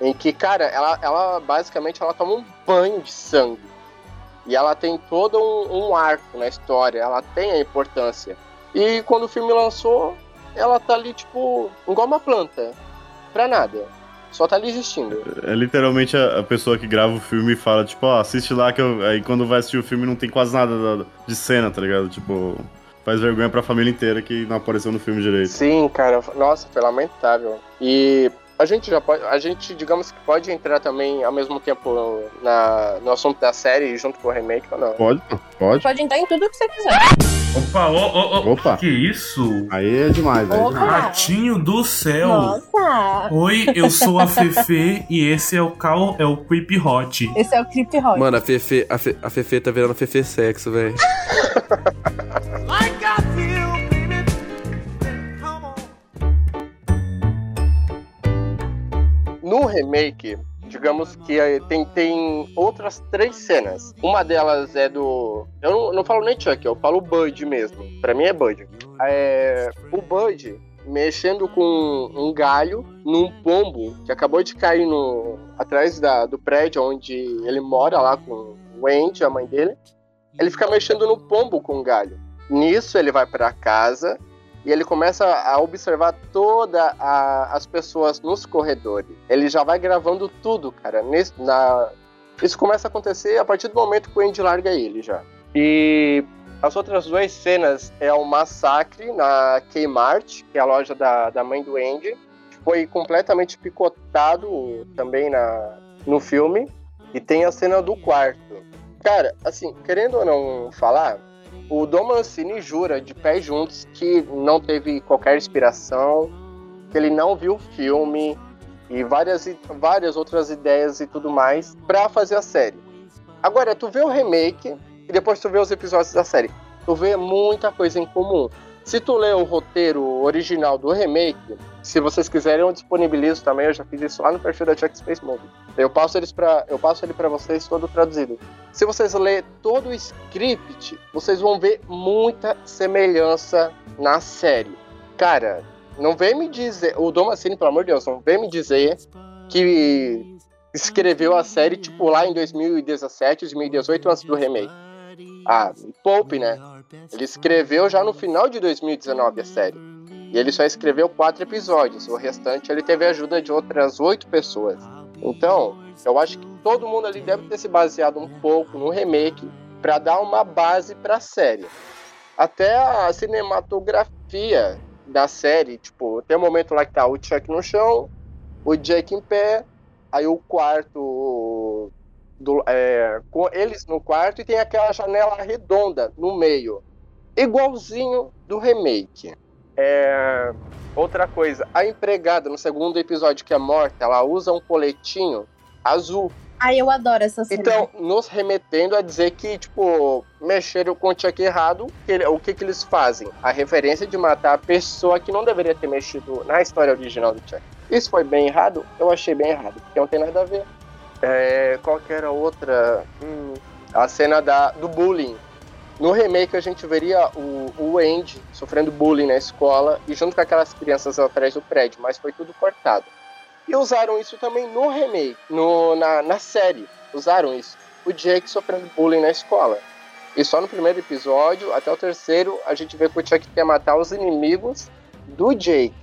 em que, cara, ela, ela basicamente ela toma um banho de sangue. E ela tem todo um, um arco na história, ela tem a importância. E quando o filme lançou, ela tá ali, tipo, igual uma planta. Pra nada. Só tá ali existindo. É literalmente a, a pessoa que grava o filme e fala, tipo, ó, assiste lá que eu. Aí quando vai assistir o filme não tem quase nada da- de cena, tá ligado? Tipo, faz vergonha pra família inteira que não apareceu no filme direito. Sim, cara, nossa, foi lamentável. E a gente já pode, a gente, digamos que pode entrar também ao mesmo tempo na, no assunto da série junto com o remake ou não? Pode? Pode. Pode entrar em tudo que você quiser. Opa, ô, ô, ô. Opa. Que isso? Aí é demais, aí é Opa. demais. Ratinho do céu. Nossa! Oi, eu sou a Fefe e esse é o Cal, é o Creepy Hot. Esse é o Creep Rock. Mano, a Fefe, a, Fe, a Fefe tá virando Fefe sexo, velho. No remake, digamos que tem, tem outras três cenas. Uma delas é do. Eu não, não falo nem Chuck, eu falo Bud mesmo. Pra mim é Bud. É, o Bud mexendo com um galho num pombo que acabou de cair no, atrás da, do prédio onde ele mora lá com o Andy, a mãe dele. Ele fica mexendo no pombo com o galho. Nisso ele vai pra casa e ele começa a observar todas as pessoas nos corredores. Ele já vai gravando tudo, cara. Nesse, na... Isso começa a acontecer a partir do momento que o Andy larga ele já. E as outras duas cenas é o massacre na Kmart, que é a loja da, da mãe do Andy. Foi completamente picotado também na, no filme. E tem a cena do quarto. Cara, assim, querendo ou não falar, o Dom Mancini jura de pés juntos que não teve qualquer inspiração, que ele não viu o filme e várias, várias outras ideias e tudo mais pra fazer a série. Agora, tu vê o remake e depois tu vê os episódios da série. Tu vê muita coisa em comum. Se tu ler o roteiro original do remake, se vocês quiserem, eu disponibilizo também. Eu já fiz isso lá no perfil da Chuck Space Movie. Eu passo, eles pra, eu passo ele para vocês todo traduzido. Se vocês lerem todo o script, vocês vão ver muita semelhança na série. Cara, não vem me dizer. O Domacini, pelo amor de Deus, não vem me dizer que escreveu a série, tipo, lá em 2017, 2018, antes do remake. Ah, me poupe, né? Ele escreveu já no final de 2019 a série. E ele só escreveu quatro episódios. O restante ele teve a ajuda de outras oito pessoas. Então, eu acho que todo mundo ali deve ter se baseado um pouco no remake para dar uma base para a série. Até a cinematografia da série, tipo, tem um momento lá que tá o Chuck no chão, o Jake em pé, aí o quarto do, é, com eles no quarto e tem aquela janela redonda no meio, igualzinho do remake. É, outra coisa, a empregada no segundo episódio que é morta, ela usa um coletinho azul. Ai, eu adoro essa cena. Então, nos remetendo a dizer que, tipo, mexeram com o Chuck errado, que o que que eles fazem? A referência de matar a pessoa que não deveria ter mexido na história original do Chuck. Isso foi bem errado? Eu achei bem errado, porque não tem nada a ver. É, qual que era a outra? Hum, a cena da, do bullying. No remake a gente veria o, o Andy sofrendo bullying na escola e junto com aquelas crianças atrás do prédio, mas foi tudo cortado. E usaram isso também no remake, no, na, na série. Usaram isso. O Jake sofrendo bullying na escola. E só no primeiro episódio, até o terceiro, a gente vê que o Chuck quer matar os inimigos do Jake.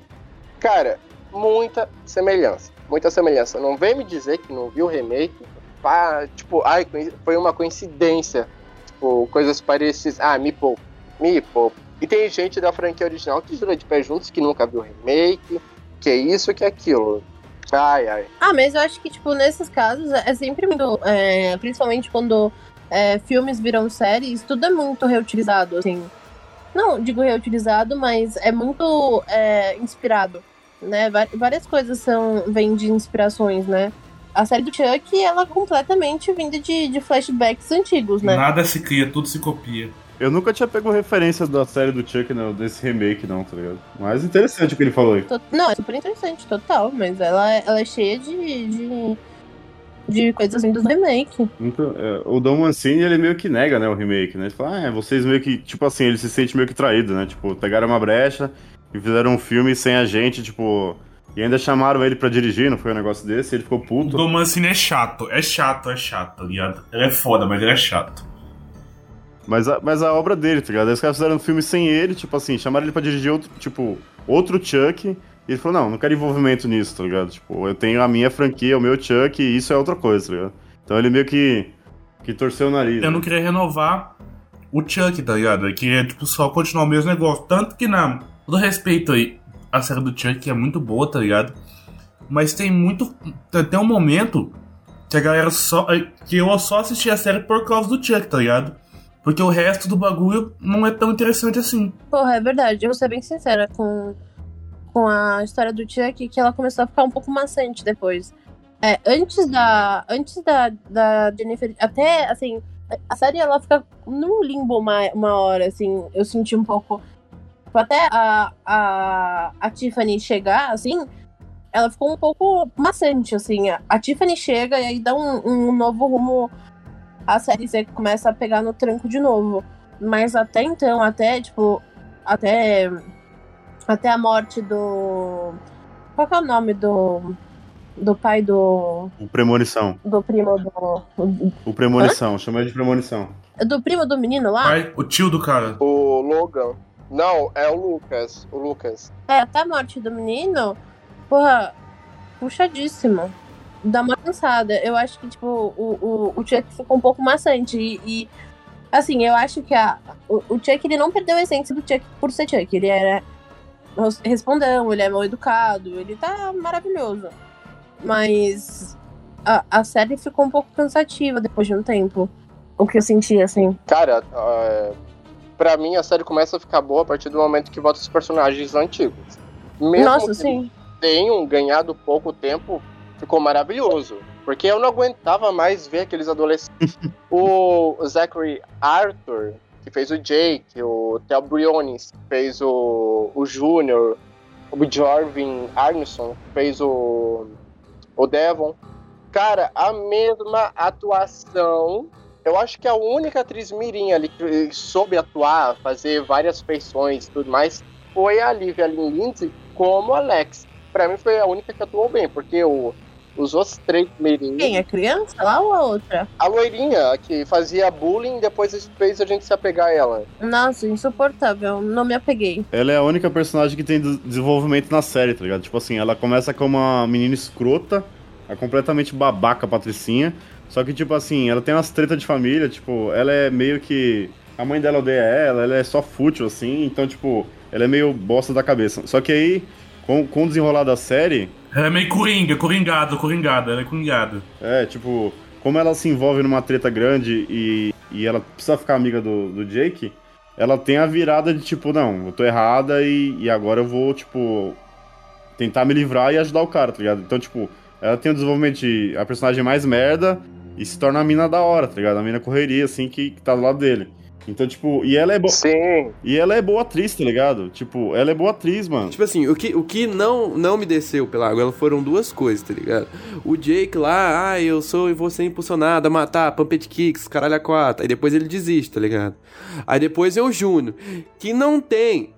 Cara, muita semelhança. Muita semelhança. Não vem me dizer que não viu o remake. Pá, tipo, ai, foi uma coincidência. Tipo, coisas parecidas. Ah, me poupa. Me poupa. E tem gente da franquia original que jura de pé juntos que nunca viu o remake. Que é isso, que é aquilo. Ai, ai. Ah, mas eu acho que, tipo, nesses casos é sempre muito. é, principalmente quando é, filmes viram séries, tudo é muito reutilizado, assim. Não digo reutilizado, mas é muito é, inspirado, né? Várias coisas são vêm de inspirações, né? A série do Chuck, ela é completamente vinda de, de flashbacks antigos, né? Nada se cria, tudo se copia. Eu nunca tinha pego referência da série do Chuck, não, desse remake, não, tá ligado? Mas interessante o que ele falou aí. Não, é super interessante, total, mas ela, ela é cheia de, de, de coisas vindas do remake. Então, é, o Dom Mancini, ele meio que nega, né, o remake, né? Ele fala, ah, é, vocês meio que, tipo assim, ele se sente meio que traído, né? Tipo, pegaram uma brecha e fizeram um filme sem a gente, tipo... E ainda chamaram ele pra dirigir, não foi um negócio desse? Ele ficou O puto. Dom Mancini é chato, é chato, é chato, tá ligado? Ele é foda, mas ele é chato. Mas a, mas a obra dele, tá ligado? Aí os caras fizeram um filme sem ele, tipo assim, chamaram ele pra dirigir outro, tipo, outro Chuck. E ele falou, não, não quero envolvimento nisso, tá ligado? Tipo, eu tenho a minha franquia, o meu Chuck, e isso é outra coisa, tá ligado? Então ele meio que, que torceu o nariz. Eu né? não queria renovar o Chuck, tá ligado? Eu queria, tipo, só continuar o mesmo negócio. Tanto que, na todo respeito aí, a série do Chuck é muito boa, tá ligado? Mas tem muito. Tem um momento que a galera só. que eu só assisti a série por causa do Chuck, tá ligado? Porque o resto do bagulho não é tão interessante assim. Porra, é verdade. Eu vou ser bem sincera com, com a história do Chuck, que ela começou a ficar um pouco maçante depois. É, antes da. Antes da, da Jennifer. Até, assim. A série ela fica num limbo uma, uma hora, assim. Eu senti um pouco. Tipo, Até a, a, a Tiffany chegar, assim. Ela ficou um pouco maçante, assim. A, Tiffany chega e aí dá um, um novo rumo. A série você começa a pegar no tranco de novo. Mas até então, até, tipo, até. Até a morte do. Qual que é o nome do. Do pai do. O Premonição. Do primo do. O Premonição, chama ele de Premonição. Do primo do menino lá? Pai, o tio do cara. O Logan. Não, é o Lucas. O Lucas. É, até a morte do menino. Porra, puxadíssimo. Dá uma cansada. Eu acho que, tipo, o, o, o Chuck ficou um pouco maçante. E, e, assim, eu acho que a, o, o Chuck ele não perdeu a essência do Chuck por ser Chuck. Ele era res- respondão, ele é mal educado, ele tá maravilhoso. Mas a, a série ficou um pouco cansativa depois de um tempo. O que eu senti, assim. Cara, é, pra mim a série começa a ficar boa a partir do momento que volta os personagens antigos. Mesmo Nossa, que sim. tenham ganhado pouco tempo, ficou maravilhoso. Porque eu não aguentava mais ver aqueles adolescentes. o Zachary Arthur, que fez o Jake, o Theo Briones, que fez o, o Júnior, o Jorvin Arneson, que fez o, o Devon. Cara, a mesma atuação. Eu acho que a única atriz mirim ali que soube atuar, fazer várias feições e tudo mais, foi a Livia Lynn Lindsay como Alex. Pra mim foi a única que atuou bem, porque o, os outros três mirim... Quem? A criança lá ou a outra? A loirinha que fazia bullying, depois fez a gente se apegar a ela. Nossa, insuportável. Não me apeguei. Ela é a única personagem que tem des- desenvolvimento na série, tá ligado? Tipo assim, ela começa como uma menina escrota, é completamente babaca, a Patricinha. Só que, tipo assim, ela tem umas tretas de família, tipo, ela é meio que. A mãe dela odeia ela, ela é só fútil, assim, então, tipo, ela é meio bosta da cabeça. Só que aí, com, com o desenrolar da série, Ela é meio coringa, coringado, coringada, ela é coringada. é, tipo, como ela se envolve numa treta grande e, e ela precisa ficar amiga do, do Jake, ela tem a virada de tipo, não, eu tô errada e, e agora eu vou, tipo, tentar me livrar e ajudar o cara, tá ligado? Então, tipo, ela tem o desenvolvimento de a personagem mais merda e se torna a mina da hora, tá ligado? A mina correria, assim, que, que tá do lado dele. Então, tipo, e ela é boa. Sim. E ela é boa atriz, tá ligado? Tipo, ela é boa atriz, mano. Tipo assim, o que, o que não, não me desceu pela água foram duas coisas, tá ligado? O Jake lá, ah, eu sou e vou ser impulsionado a matar, Pumpet Kicks, caralho a quatro. Aí depois ele desiste, tá ligado? Aí depois é o Júnior, que não tem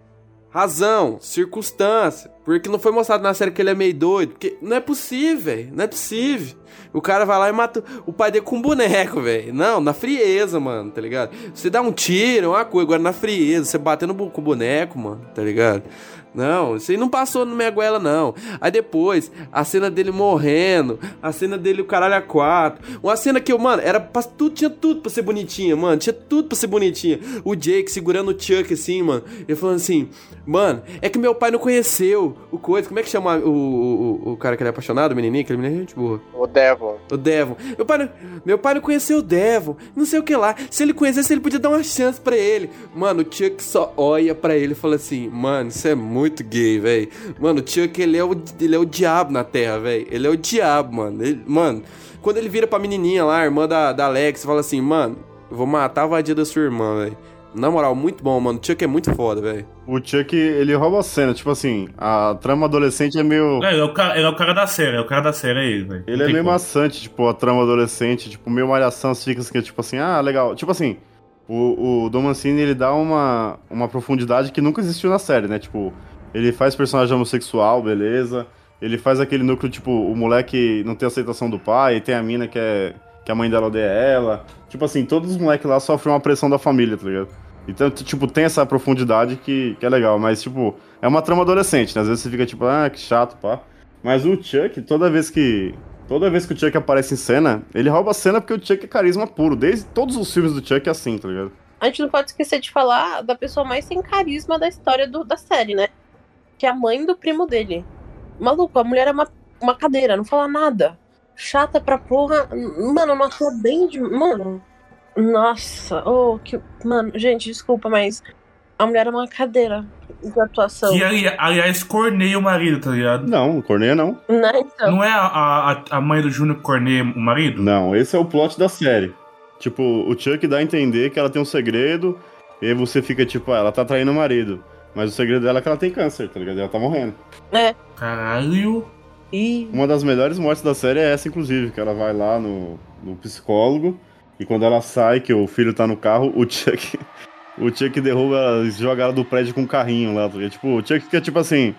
razão, circunstância, porque não foi mostrado na série que ele é meio doido, porque não é possível, velho, não é possível. O cara vai lá e mata o pai dele com um boneco, velho. Não, na frieza, mano, tá ligado? Você dá um tiro, é uma coisa, agora na frieza, você batendo com o boneco, mano, tá ligado? Não, isso aí não passou no minha goela, não. Aí depois, a cena dele morrendo, a cena dele o caralho a quatro. Uma cena que eu, mano, era pra, tudo, tinha tudo pra ser bonitinha, mano. Tinha tudo pra ser bonitinha. O Jake segurando o Chuck assim, mano. Ele falando assim, mano, é que meu pai não conheceu o coisa. Como é que chama o, o, o- o cara que ele é apaixonado, o menininho? Aquele menino é gente boa. O Devon. O Devon. Meu pai, não- meu pai não conheceu o Devon. Não sei o que lá. Se ele conhecesse, ele podia dar uma chance pra ele. Mano, o Chuck só olha pra ele e fala assim: Mano, isso é muito gay, velho. Mano, o Chuck, ele é o, ele é o diabo na terra, velho. Ele é o diabo, mano. Ele- mano, quando ele vira pra menininha lá, a irmã da, da Alex, fala assim: Mano, eu vou matar a vadia da sua irmã, velho. Na moral, muito bom, mano. O Chuck é muito foda, velho. O Chuck, ele rouba a cena. Tipo assim, a trama adolescente é meio. É, ele é o cara, ele é o cara da série, é o cara da série, é ele, velho. Ele é meio como. maçante, tipo, a trama adolescente, tipo, meio malhação, as dicas que, tipo assim, ah, legal. Tipo assim, o, o Dom Mancini, ele dá uma, uma profundidade que nunca existiu na série, né? Tipo, ele faz personagem homossexual, beleza. Ele faz aquele núcleo, tipo, o moleque não tem aceitação do pai, tem a mina que é. que a mãe dela odeia ela. Tipo assim, todos os moleques lá sofrem uma pressão da família, tá ligado? Então, tipo, tem essa profundidade que, que é legal, mas, tipo, é uma trama adolescente, né? Às vezes você fica tipo, ah, que chato, pá. Mas o Chuck, toda vez que. Toda vez que o Chuck aparece em cena, ele rouba a cena porque o Chuck é carisma puro. Desde todos os filmes do Chuck é assim, tá ligado? A gente não pode esquecer de falar da pessoa mais sem carisma da história do- da série, né? Que é a mãe do primo dele. Maluco, a mulher é uma, uma cadeira, não fala nada. Chata pra porra. Mano, não atua bem de. Mano. Nossa, oh, que. Mano, gente, desculpa, mas a mulher é uma cadeira de atuação. Que, ali- aliás, corneia o marido, tá ligado? Não, Corneia não. Né? Então, Não é a, a, a mãe do Júnior que corneia o marido? Não, esse é o plot da série. Tipo, o Chuck dá a entender que ela tem um segredo, e aí você fica tipo, ah, ela tá traindo o marido. Mas o segredo dela é que ela tem câncer, tá ligado? E Ela tá morrendo. Caralho. e Uma das melhores mortes da série é essa, inclusive, que ela vai lá no, no psicólogo, e quando ela sai, que o filho tá no carro, o Chuck. O Chuck derruba, ela, joga ela do prédio com um carrinho lá, tá ligado? Tipo, o Chuck fica tipo assim.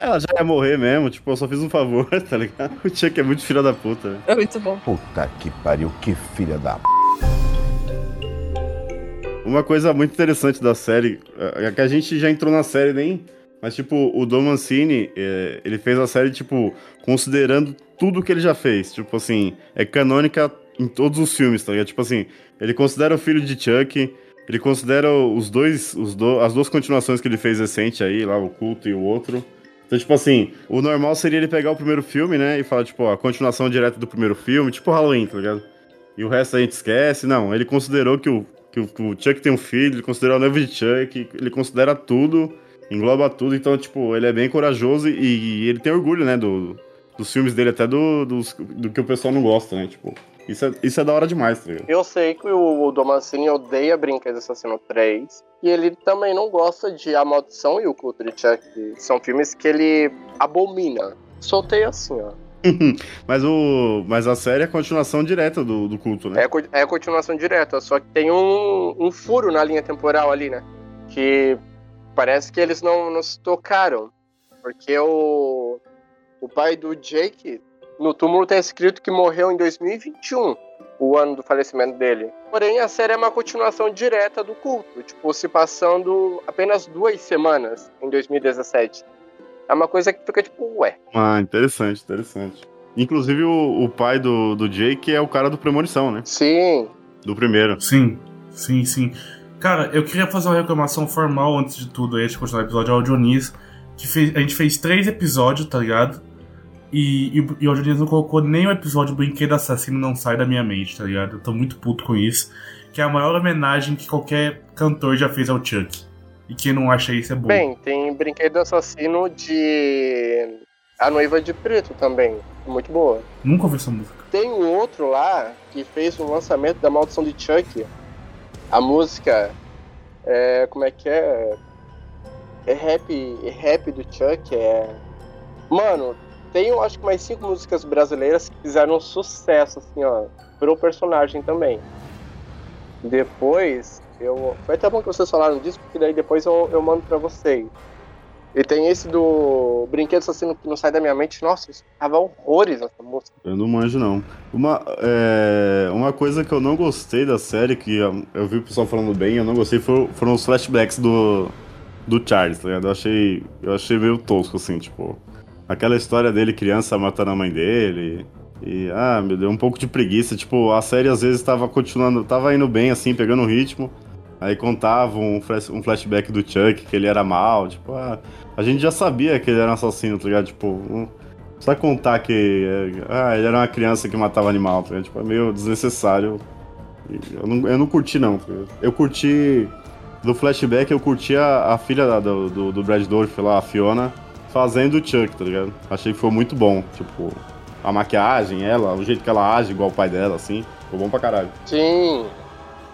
Ela já ia morrer mesmo, tipo, eu só fiz um favor, tá ligado? O Chuck é muito filho da puta. velho. é muito bom. Puta que pariu, que filha da p. Uma coisa muito interessante da série, é que a gente já entrou na série nem. Mas, tipo, o Dom Mancini, é, ele fez a série, tipo, considerando tudo que ele já fez. Tipo assim, é canônica em todos os filmes, tá ligado? Tipo assim, ele considera o filho de Chuck, ele considera os dois, os do, as duas continuações que ele fez recente aí, lá, o culto e o outro. Então, tipo assim, o normal seria ele pegar o primeiro filme, né, e falar, tipo, ó, a continuação direta do primeiro filme, tipo Halloween, tá ligado? E o resto a gente esquece. Não, ele considerou que o, que o, o Chuck tem um filho, ele considerou a noiva de Chuck, ele considera tudo, engloba tudo. Então, tipo, ele é bem corajoso e, e ele tem orgulho, né, do, dos filmes dele, até do, do que o pessoal não gosta, né? Tipo, isso é, isso é da hora demais, tá ligado? Eu sei que o, o Domancini odeia Brinquedos Assassino 3. E ele também não gosta de A Maldição e o Culto de Chuck. São filmes que ele abomina. Soltei assim, ó. mas, o, mas a série é a continuação direta do, do culto, né? É, é a continuação direta, só que tem um, um furo na linha temporal ali, né? Que parece que eles não, se tocaram. Porque o, o pai do Jake, no túmulo tá escrito que morreu em 2021, o ano do falecimento dele. Porém, a série é uma continuação direta do culto, tipo, se passando apenas duas semanas em 2017. É uma coisa que fica tipo, ué. Ah, interessante, interessante. Inclusive o, o pai do, do Jake é o cara do Premonição, né? Sim. Do primeiro. Sim, sim, sim. Cara, eu queria fazer uma reclamação formal antes de tudo aí, antes de continuar o episódio, ao Dionísio, que fez, a gente fez três episódios, tá ligado? E, e, e o Dionísio não colocou nem o episódio Brinquedo Assassino Não Sai da Minha Mente, tá ligado? Eu tô muito puto com isso. Que é a maior homenagem que qualquer cantor já fez ao Chuck. E quem não acha isso é bom. Bem, tem Brinquedo Assassino de A Noiva de Preto também. Muito boa. Nunca ouvi essa música. Tem um outro lá que fez o lançamento da Maldição de Chuck. A música. É, como é que é? É rap, é rap do Chuck. É. Mano, tem eu acho que mais cinco músicas brasileiras que fizeram um sucesso, assim, ó. Pro personagem também. Depois, eu. Foi até bom que vocês falaram disso, porque daí depois eu, eu mando pra vocês. E tem esse do Brinquedo Assassino que não sai da minha mente. Nossa, eu escutava horrores essa música. Eu não manjo, não. Uma, é, uma coisa que eu não gostei da série, que eu, eu vi o pessoal falando bem, eu não gostei, foram, foram os flashbacks do, do Charles, tá ligado? Eu achei, eu achei meio tosco, assim, tipo... Aquela história dele, criança, matando a mãe dele... E, ah, me deu um pouco de preguiça. Tipo, a série às vezes tava continuando, tava indo bem, assim, pegando o ritmo. Aí contava um, flash, um flashback do Chuck, que ele era mal, tipo, ah, a gente já sabia que ele era um assassino, tá ligado? Tipo, não precisa contar que é, ah, ele era uma criança que matava animal, tá ligado? Tipo, é meio desnecessário. Eu não, eu não curti, não. Tá eu curti. Do flashback, eu curti a, a filha da- do, do, do Brad Dourif lá, a Fiona, fazendo o Chuck, tá ligado? Achei que foi muito bom. Tipo, a maquiagem, ela, o jeito que ela age, igual o pai dela, assim. Ficou bom pra caralho. Sim.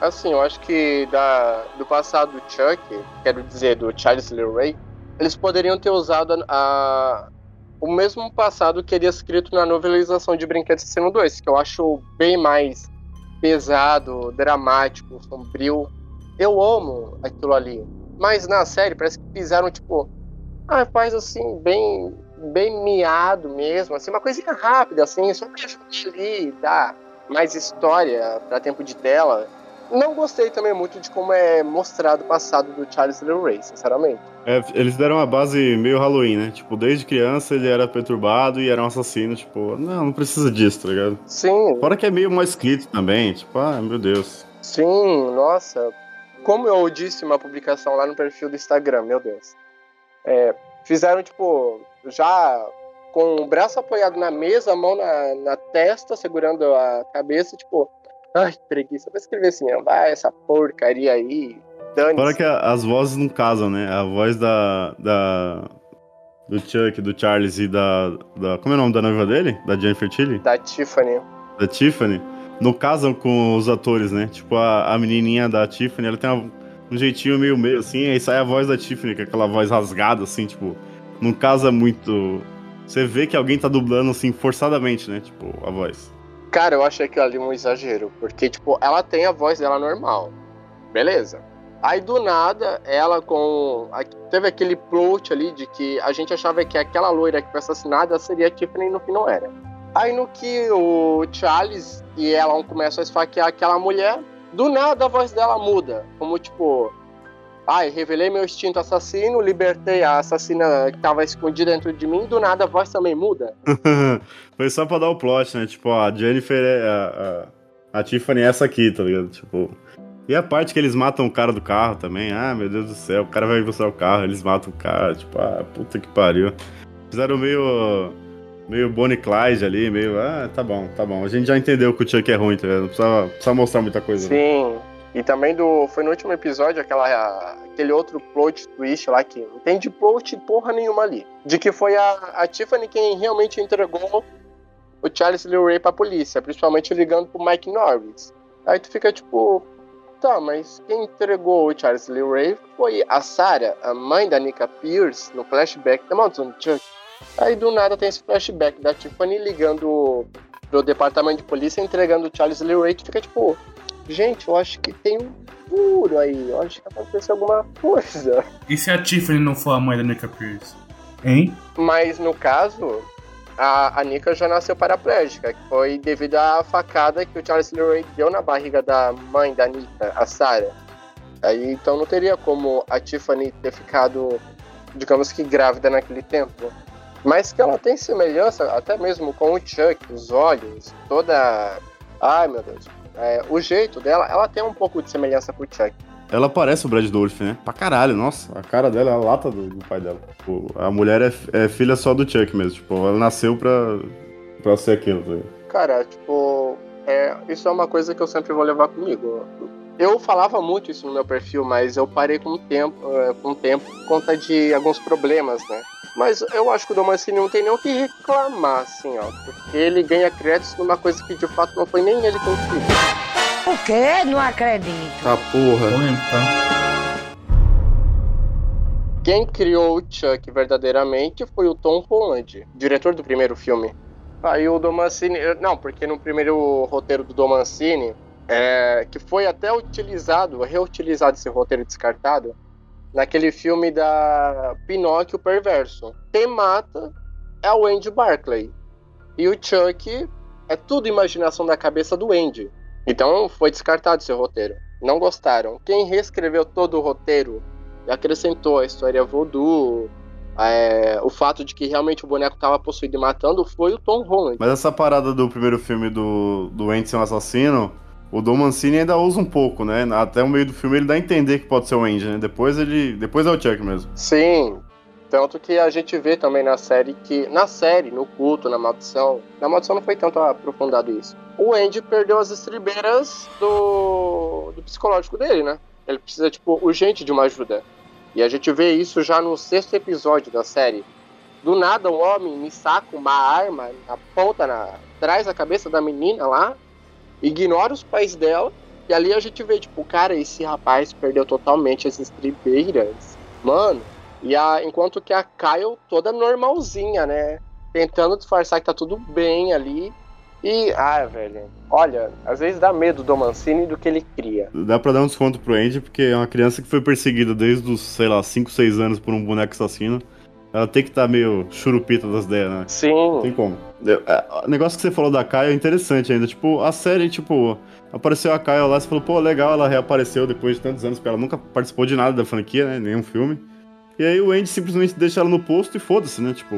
Assim, eu acho que da, do passado do Chuck, quero dizer, do Charles Lee Ray, eles poderiam ter usado a, a- o mesmo passado que ele escrito na novelização de Brinquedo Assassino 2, que eu acho bem mais pesado, dramático, sombrio. Eu amo aquilo ali. Mas na série parece que fizeram, tipo, ah, faz assim, bem, bem miado mesmo, assim, uma coisinha rápida, assim, só pra ali, dar mais história pra tempo de tela. Não gostei também muito de como é mostrado o passado do Charles Lee Ray, sinceramente. É, eles deram uma base meio Halloween, né? Tipo, desde criança ele era perturbado e era um assassino, tipo, não, não precisa disso, tá ligado? Sim, Fora que é meio mal escrito também, tipo, ah, meu Deus. sim, nossa. Como eu disse uma publicação lá no perfil do Instagram, meu Deus. É, fizeram, tipo, já com o braço apoiado na mesa, a mão na, na testa, segurando a cabeça, tipo, ai, que preguiça. Vou escrever assim, ah, essa porcaria aí, dane Fora que a- as vozes não casam, né? A voz da. da do Chuck, do Charles e da, da. Como é o nome da noiva dele? Da Jennifer Tilly? da Tiffany. Da Tiffany. Não casam com os atores, né? Tipo, a, a menininha da Tiffany, ela tem uma- um jeitinho meio meio assim, aí sai a voz da Tiffany, que é aquela voz rasgada, assim, tipo. Não casa muito. Você vê que alguém tá dublando, assim, forçadamente, né? Tipo, a voz. Cara, eu achei aquilo ali um exagero, porque, tipo, ela tem a voz dela normal. Beleza. Aí do nada, ela com. Teve aquele plot ali de que a gente achava que aquela loira que foi assassinada seria a Tiffany no fim não era. Aí no que o Charles e ela começam a esfaquear aquela mulher, do nada a voz dela muda. Como tipo. Ai, revelei meu instinto assassino, libertei a assassina que tava escondida dentro de mim, do nada a voz também muda. Foi só pra dar o plot, né? Tipo, a Jennifer é. A, a, a Tiffany é essa aqui, tá ligado? Tipo. E a parte que eles matam o cara do carro também. Ah, meu Deus do céu, o cara vai buscar o carro, eles matam o cara. Tipo, ah, puta que pariu. Fizeram meio. Meio Bonnie Clyde ali, meio. Ah, tá bom, tá bom. A gente já entendeu que o Chuck é ruim, tá ligado? Não precisa, precisa mostrar muita coisa. né? E também do. Foi no último episódio aquela, aquele outro plot twist lá que não tem de plot porra nenhuma ali. De que foi a, a Tiffany quem realmente entregou o Charles Lee Ray pra polícia, principalmente ligando pro Mike Norris. Aí tu fica tipo. Tá, mas quem entregou o Charles Lee Ray foi a Sarah, a mãe da Nika Pierce, no flashback da de Chuck. Aí do nada tem esse flashback da Tiffany ligando pro departamento de polícia entregando o Charles Lee Ray. Tu fica tipo, gente, eu acho que tem um furo aí. Eu acho que aconteceu alguma coisa. E se a Tiffany não for a mãe da Nika Pierce? Hein? Mas no caso, a, a Nika já nasceu paraplégica, que foi devido à facada que o Charles Lee Ray deu na barriga da mãe da Nika, a Sarah. Aí então não teria como a Tiffany ter ficado, digamos que grávida naquele tempo. Mas que ela tem semelhança até mesmo com o Chuck, os olhos, toda. Ai meu Deus. É, o jeito dela, ela tem um pouco de semelhança com o Chuck. Ela parece o Brad Dourif, né? Pra caralho, nossa. A cara dela é a lata do, do pai dela. Tipo, a mulher é, é filha só do Chuck mesmo. Tipo, ela nasceu pra, pra ser aquilo. Tá? Cara, tipo, é, isso é uma coisa que eu sempre vou levar comigo. Eu falava muito isso no meu perfil, mas eu parei com o tempo, é, com o tempo por conta de alguns problemas, né? Mas eu acho que o Domancini não tem nem o que reclamar, assim, ó. Porque ele ganha créditos numa coisa que de fato não foi nem ele quem fez. O quê? Não acredito. Tá porra. Tá? Quem criou o Chuck verdadeiramente foi o Tom Holland, diretor do primeiro filme. Aí o Domancini. Não, porque no primeiro roteiro do Domancini, é, que foi até utilizado, reutilizado esse roteiro descartado, naquele filme da Pinóquio Perverso. Quem mata é o Andy Barclay. E o Chuck é tudo imaginação da cabeça do Andy. Então foi descartado esse roteiro. Não gostaram. Quem reescreveu todo o roteiro e acrescentou a história voodoo, é, o fato de que realmente o boneco estava possuído e matando, foi o Tom Holland. Mas essa parada do primeiro filme do, do Andy ser um assassino, o Dom Mancini ainda usa um pouco, né? Até o meio do filme ele dá a entender que pode ser o Andy, né? Depois ele. Depois é o Chuck mesmo. Sim. Tanto que a gente vê também na série que. Na série, no culto, na maldição. Na maldição não foi tanto aprofundado isso. O Andy perdeu as estribeiras do, do psicológico dele, né? Ele precisa, tipo, urgente de uma ajuda. E a gente vê isso já no sexto episódio da série. Do nada, o homem me saca uma arma, aponta na, traz a cabeça da menina lá, ignora os pais dela, e ali a gente vê, tipo, cara, esse rapaz perdeu totalmente as estribeiras. Mano, e a, enquanto que a Kyle toda normalzinha, né? Tentando disfarçar que tá tudo bem ali. E, ah, velho, olha, às vezes dá medo do Mancini do que ele cria. Dá pra dar um desconto pro Andy, porque é uma criança que foi perseguida desde os, sei lá, 5, 6 anos por um boneco assassino. Ela tem que estar tá meio churupita das ideias, né? Sim. Não tem como. É, o negócio que você falou da Kaia é interessante ainda. Tipo, a série, tipo, apareceu a Kaia lá, você falou, pô, legal, ela reapareceu depois de tantos anos, porque ela nunca participou de nada da franquia, né? Nenhum filme. E aí o Andy simplesmente deixa ela no posto e foda-se, né? Tipo,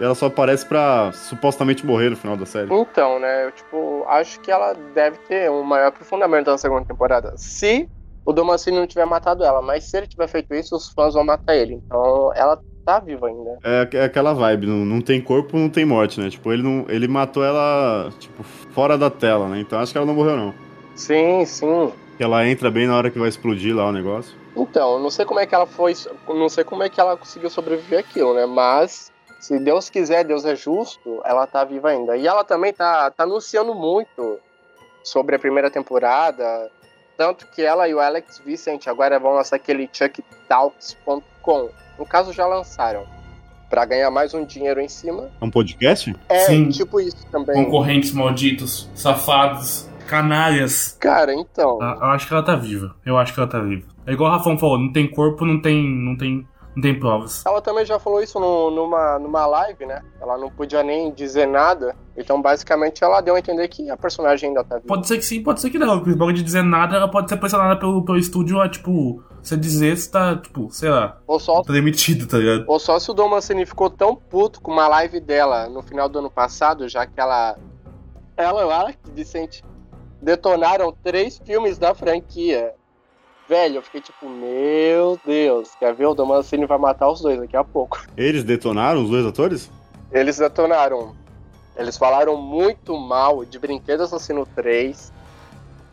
ela só aparece pra supostamente morrer no final da série. Então, né, eu, tipo, acho que ela deve ter um maior aprofundamento na segunda temporada. Se o Domancini não tiver matado ela, mas se ele tiver feito isso, os fãs vão matar ele. Então, ela tá viva ainda. É, é aquela vibe, não, não tem corpo, não tem morte, né? Tipo, ele, não, ele matou ela, tipo, fora da tela, né? Então acho que ela não morreu, não. Sim, sim. Ela entra bem na hora que vai explodir lá o negócio. Então, não sei como é que ela foi, não sei como é que ela conseguiu sobreviver aquilo, né? Mas se Deus quiser, Deus é justo, ela tá viva ainda. E ela também tá, tá anunciando muito sobre a primeira temporada, tanto que ela e o Alex Vicente agora vão lançar aquele chucktalks.com. No caso, já lançaram. Pra ganhar mais um dinheiro em cima. É um podcast? É, Sim. tipo isso também. Concorrentes malditos, safados, canalhas. Cara, então. Ah, Eu acho que ela tá viva. Eu acho que ela tá viva. É igual o Rafão falou, não tem corpo, não tem. não tem. não tem provas. Ela também já falou isso no- numa, numa live, né? Ela não podia nem dizer nada. Então, basicamente, ela deu a entender que a personagem ainda tá viva. Pode ser que sim, pode ser que não. Porque bagulho de dizer nada, ela pode ser pressionada pelo, pelo estúdio a, tipo, você dizer se tá, tipo, sei lá, Ou só, tá demitido, tá ligado? ou só se o Dom Mancini ficou tão puto com uma live dela no final do ano passado, já que ela. Ela e o Alex Vicente detonaram três filmes da franquia. Velho, eu fiquei tipo, meu Deus, quer ver? O Dom Mancini vai matar os dois daqui a pouco. Eles detonaram os dois atores? Eles detonaram. Eles falaram muito mal de Brinquedo Assassino 3.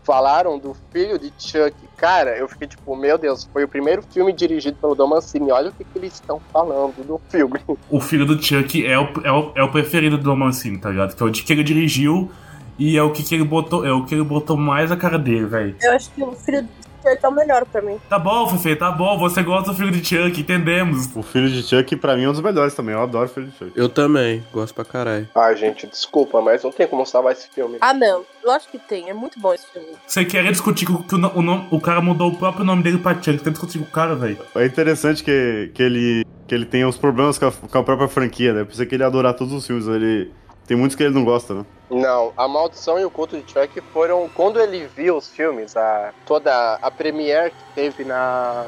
Falaram do filho de Chuck. Cara, eu fiquei tipo, meu Deus, foi o primeiro filme dirigido pelo Dom Mancini. Olha o que, que eles estão falando do filme. O filho do Chuck é o, é o, é o preferido do Mancini, tá ligado? Que é o de que ele dirigiu e é o que, que ele botou, é o que ele botou mais a cara dele, velho. Eu acho que o filho Chuck é o melhor pra mim. Tá bom, Fefe, tá bom, você gosta do filho de Chuck, entendemos. O filho de Chuck, pra mim, é um dos melhores também. Eu adoro o filho de Chuck. Eu também, gosto pra caralho. Ai, gente, desculpa, mas não tem como salvar esse filme. Ah, não. Lógico que tem. É muito bom esse filme. Você querer discutir que, o- que o, no- o, nome- o cara mudou o próprio nome dele pra Chuck, tem que discutir com o cara, velho. É interessante que, que, ele, que ele tem os problemas com a, com a própria franquia, né? Eu pensei que ele ia adorar todos os filmes. Ele, tem muitos que ele não gosta, né? Não, a maldição e o culto de Chuck foram quando ele viu os filmes, a toda a premiere que teve na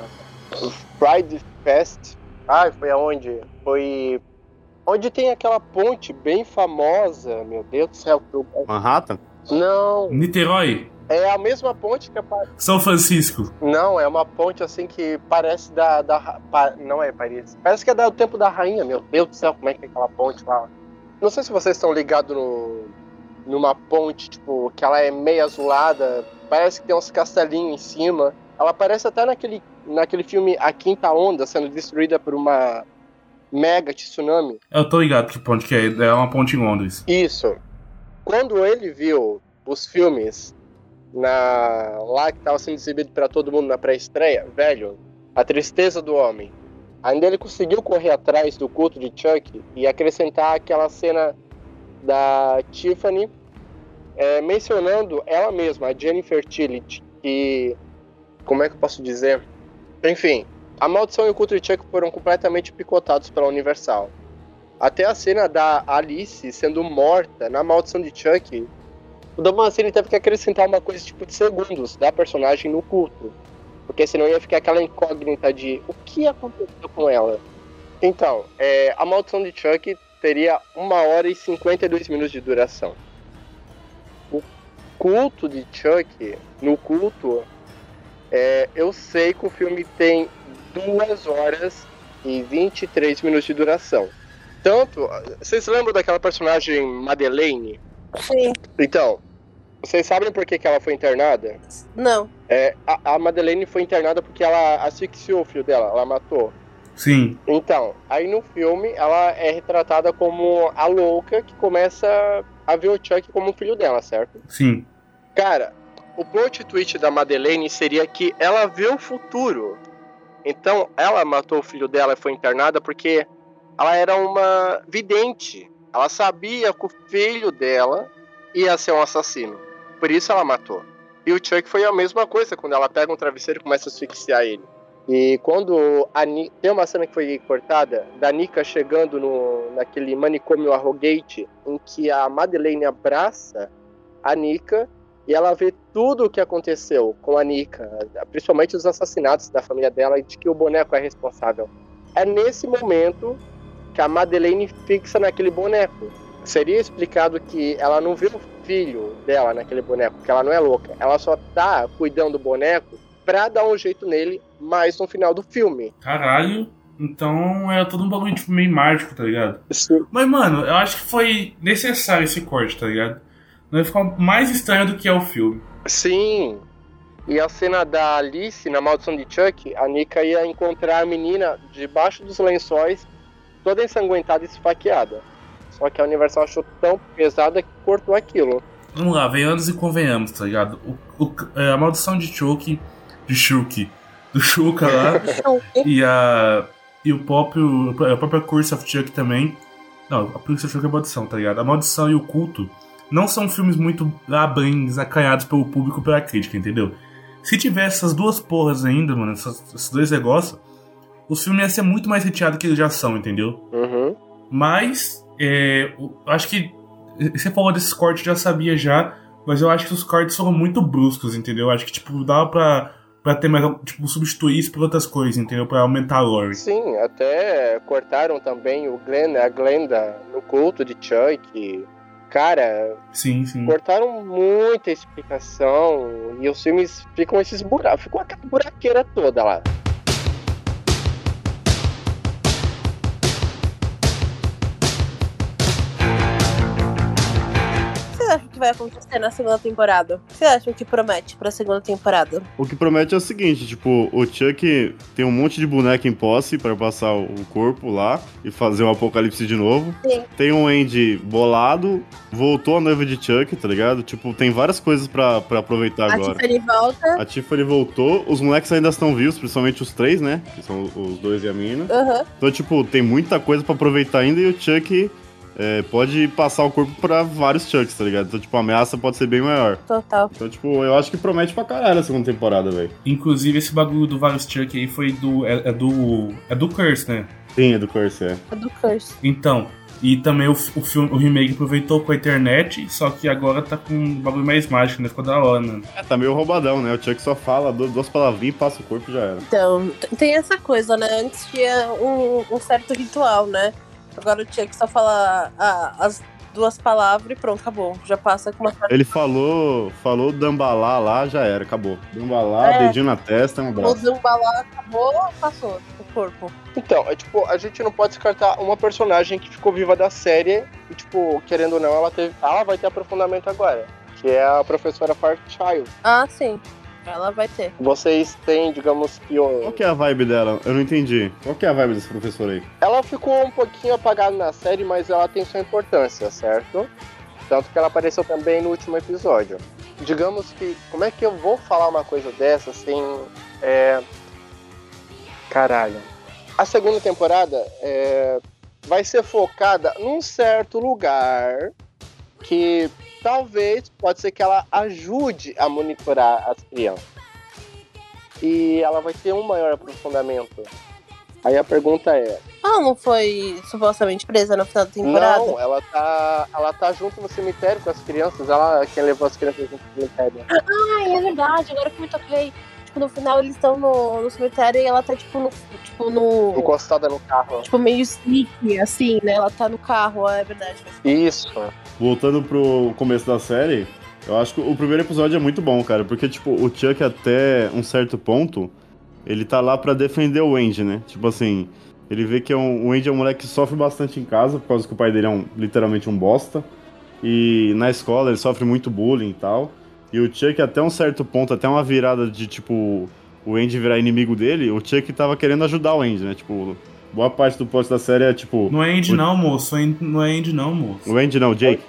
Pride Fest. Ai, foi aonde? Foi Onde tem aquela ponte bem famosa, meu Deus do céu. Manhattan? Não, Niterói, é a mesma ponte que aparece. São Francisco. Não, é uma ponte assim que parece da. da pa- não é Paris. Parece que é do tempo da rainha, meu Deus do céu, como é que é aquela ponte lá? Não sei se vocês estão ligados no, numa ponte, tipo, que ela é meio azulada, parece que tem uns castelinhos em cima. Ela parece até naquele, naquele filme A Quinta Onda sendo destruída por uma mega tsunami. Eu tô ligado que ponte que é. É uma ponte em Londres. Isso. Quando ele viu os filmes na lá que tava sendo exibido pra todo mundo na pré-estreia, velho, a tristeza do homem. Ainda ele conseguiu correr atrás do culto de Chuck e acrescentar aquela cena da Tiffany é, mencionando ela mesma, a Jennifer Tillich, que como é que eu posso dizer? Enfim, a maldição e o culto de Chuck foram completamente picotados pela Universal. Até a cena da Alice sendo morta na maldição de Chuck, o Damascene teve que acrescentar uma coisa tipo de segundos da personagem no culto. Porque senão ia ficar aquela incógnita de o que aconteceu com ela. Então, é, a maldição de Chuck teria 1 hora e 52 minutos de duração. O culto de Chuck, no culto, é, eu sei que o filme tem 2 horas e 23 minutos de duração. Tanto, vocês lembram daquela personagem Madeleine? Sim. Então, vocês sabem por que, que ela foi internada? Não. É, a, a Madeleine foi internada porque ela asfixiou o filho dela, ela matou. Sim. Então, aí no filme ela é retratada como a louca que começa a ver o Chuck como um filho dela, certo? Sim. Cara, o plot twist da Madeleine seria que ela vê o futuro. Então, ela matou o filho dela e foi internada porque ela era uma vidente. Ela sabia que o filho dela ia ser um assassino. Por isso ela matou. E o Chuck foi a mesma coisa, quando ela pega um travesseiro e começa a asfixiar ele. E quando Ni... tem uma cena que foi cortada da Nika chegando no, naquele manicômio arrogante em que a Madeleine abraça a Nika e ela vê tudo o que aconteceu com a Nika, principalmente os assassinatos da família dela e de que o boneco é responsável. É nesse momento que a Madeleine fixa naquele boneco. Seria explicado que ela não o filho dela naquele boneco, que ela não é louca. Ela só tá cuidando do boneco pra dar um jeito nele mais no final do filme. Caralho. Então era todo um bagulho tipo, meio mágico, tá ligado? Sim. Mas, mano, eu acho que foi necessário esse corte, tá ligado? Não ia ficar mais estranho do que é o filme. Sim. E a cena da Alice na Maldição de Chuck, a Nika ia encontrar a menina debaixo dos lençóis, toda ensanguentada e esfaqueada. Só que a Universal achou tão pesada que cortou aquilo. Vamos lá, venhamos e convenhamos, tá ligado? O, o- é, a maldição de Chuck, de Chuck, do Chuka lá, e a. E o próprio. A própria Curse of Chuck também. Não, a Curse of Chuck é a maldição, tá ligado? A maldição e o culto não são filmes muito ah, bem acanhados pelo público e pela crítica, entendeu? Se tivesse essas duas porras ainda, mano, essas- esses dois negócios, os filmes iam ser muito mais reteados que eles já são, entendeu? Uhum. Mas, é, acho que. Você falou desses cortes, eu já sabia já. Mas eu acho que os cortes foram muito bruscos, entendeu? Eu acho que, tipo, dava pra, pra ter mais. Tipo, substituir isso por outras coisas, entendeu? Pra aumentar a lore. Sim, até cortaram também o Glenn, a Glenda no culto de Chuck. Cara, Sim, sim. cortaram muita explicação e os filmes ficam esses buracos, ficou aquela buraqueira toda lá. Vai acontecer na segunda temporada? O que vocês acham que promete pra segunda temporada? O que promete é o seguinte, tipo, o Chuck tem um monte de boneca em posse pra passar o corpo lá e fazer um apocalipse de novo. Sim. Tem um Andy bolado, voltou a noiva de Chuck, tá ligado? Tipo, tem várias coisas pra, pra aproveitar A agora. Tiffany volta. A Tiffany voltou, os moleques ainda estão vivos, principalmente os três, né? Que são os dois e a mina. Aham. Então, tipo, tem muita coisa pra aproveitar ainda e o Chuck é, pode passar o corpo pra vários Chucks, tá ligado? Então, tipo, a ameaça pode ser bem maior. Total. Então, tipo, eu acho que promete pra caralho a segunda temporada, velho. Inclusive, esse bagulho do vários Chuck aí foi do. É, é do. É do Curse, né? Sim, é do Curse, é. É do Curse. Então. E também o, o filme, o remake aproveitou com a internet, só que agora tá com um bagulho mais mágico, né? Ficou da hora, né? É, tá meio roubadão, né? O Chuck só fala du- duas palavrinhas e passa o corpo e já era. Então, tem essa coisa, né? Antes tinha um, um certo ritual, né? Agora o Chuck só fala ah, as duas palavras e pronto, acabou. Já passa com uma Ele falou, falou Dambalá lá, já era, acabou. Dambalá, É. dedinho na testa, um O abraço. Zambalá acabou, passou o corpo. Então, é tipo, a gente não pode descartar uma personagem que ficou viva da série e, tipo, querendo ou não, ela, teve, ela vai ter aprofundamento agora. Que é a professora Fairchild. Ah, sim. Ela vai ter. Vocês têm, digamos que. o- Qual que é a vibe dela? Eu não entendi. Qual que é a vibe desse professor aí? Ela ficou um pouquinho apagada na série, mas ela tem sua importância, certo? Tanto que ela apareceu também no último episódio. Digamos que. Como é que eu vou falar uma coisa dessa sem. É. Caralho. A segunda temporada é, vai ser focada num certo lugar que talvez pode ser que ela ajude a monitorar as crianças. E ela vai ter um maior aprofundamento. Aí a pergunta é, Ela não foi supostamente presa no final da temporada? não, ela tá, ela tá junto no cemitério com as crianças. Ela é quem levou as crianças junto no cemitério. Ai, é verdade, agora que eu me toquei. Tipo, no final eles estão no, no cemitério e ela tá, tipo, no. Tipo, no. Encostada no carro. Tipo, meio sneak, assim, né? Ela tá no carro, é verdade. Isso. Voltando pro começo da série, eu acho que o primeiro episódio é muito bom, cara, porque, tipo, o Chuck até um certo ponto, ele tá lá pra defender o Andy, né? Tipo assim, ele vê que é um, o Andy é um moleque que sofre bastante em casa, por causa que o pai dele é um, literalmente um bosta, e na escola ele sofre muito bullying e tal, e o Chuck até um certo ponto, até uma virada de, tipo, o Andy virar inimigo dele, o Chuck tava querendo ajudar o Andy, né? Tipo, boa parte do plot da série é, tipo... Não é Andy o- não, moço. Não é Andy não, moço. o Andy não. Jake.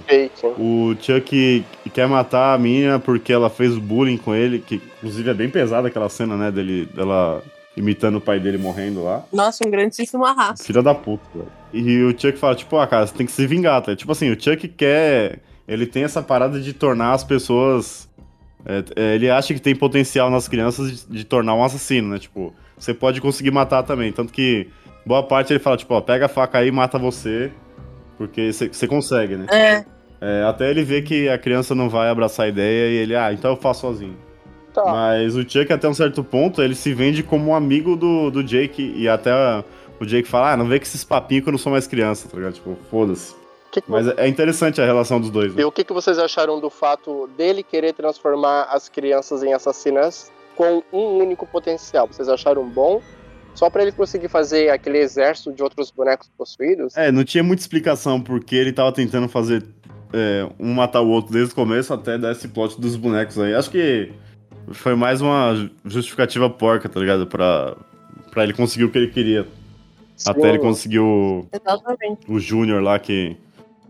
O Chuck quer matar a menina porque ela fez bullying com ele, que inclusive é bem pesada aquela cena, né, dele, dela imitando o pai dele morrendo lá. Nossa, um grandíssimo arrasto. Filha da puta, velho. E o Chuck fala, tipo, ah, cara, você tem que se vingar, tá? Tipo assim, o Chuck quer. Ele tem essa parada de tornar as pessoas. é, é, ele acha que tem potencial nas crianças de, de tornar um assassino, né? Tipo, você pode conseguir matar também. Tanto que boa parte ele fala, tipo, ó, pega a faca aí e mata você. Porque você consegue, né? É. É, até ele vê que a criança não vai abraçar a ideia e ele, ah, então eu faço sozinho. Tá. Mas o Chuck, até um certo ponto, ele se vende como um amigo do, do Jake. E até o Jake fala, ah, não vê que esses papinhos que eu não sou mais criança, tá ligado? Tipo, foda-se. Que Mas é interessante a relação dos dois, né? E o que, que vocês acharam do fato dele querer transformar as crianças em assassinas com um único potencial? Vocês acharam bom? Só pra ele conseguir fazer aquele exército de outros bonecos possuídos? É, não tinha muita explicação porque ele tava tentando fazer é, um matar o outro desde o começo até dar esse plot dos bonecos aí. Acho que foi mais uma justificativa porca, tá ligado? Pra, pra ele conseguir o que ele queria. Até ele conseguir o, Exatamente. o Júnior lá, que,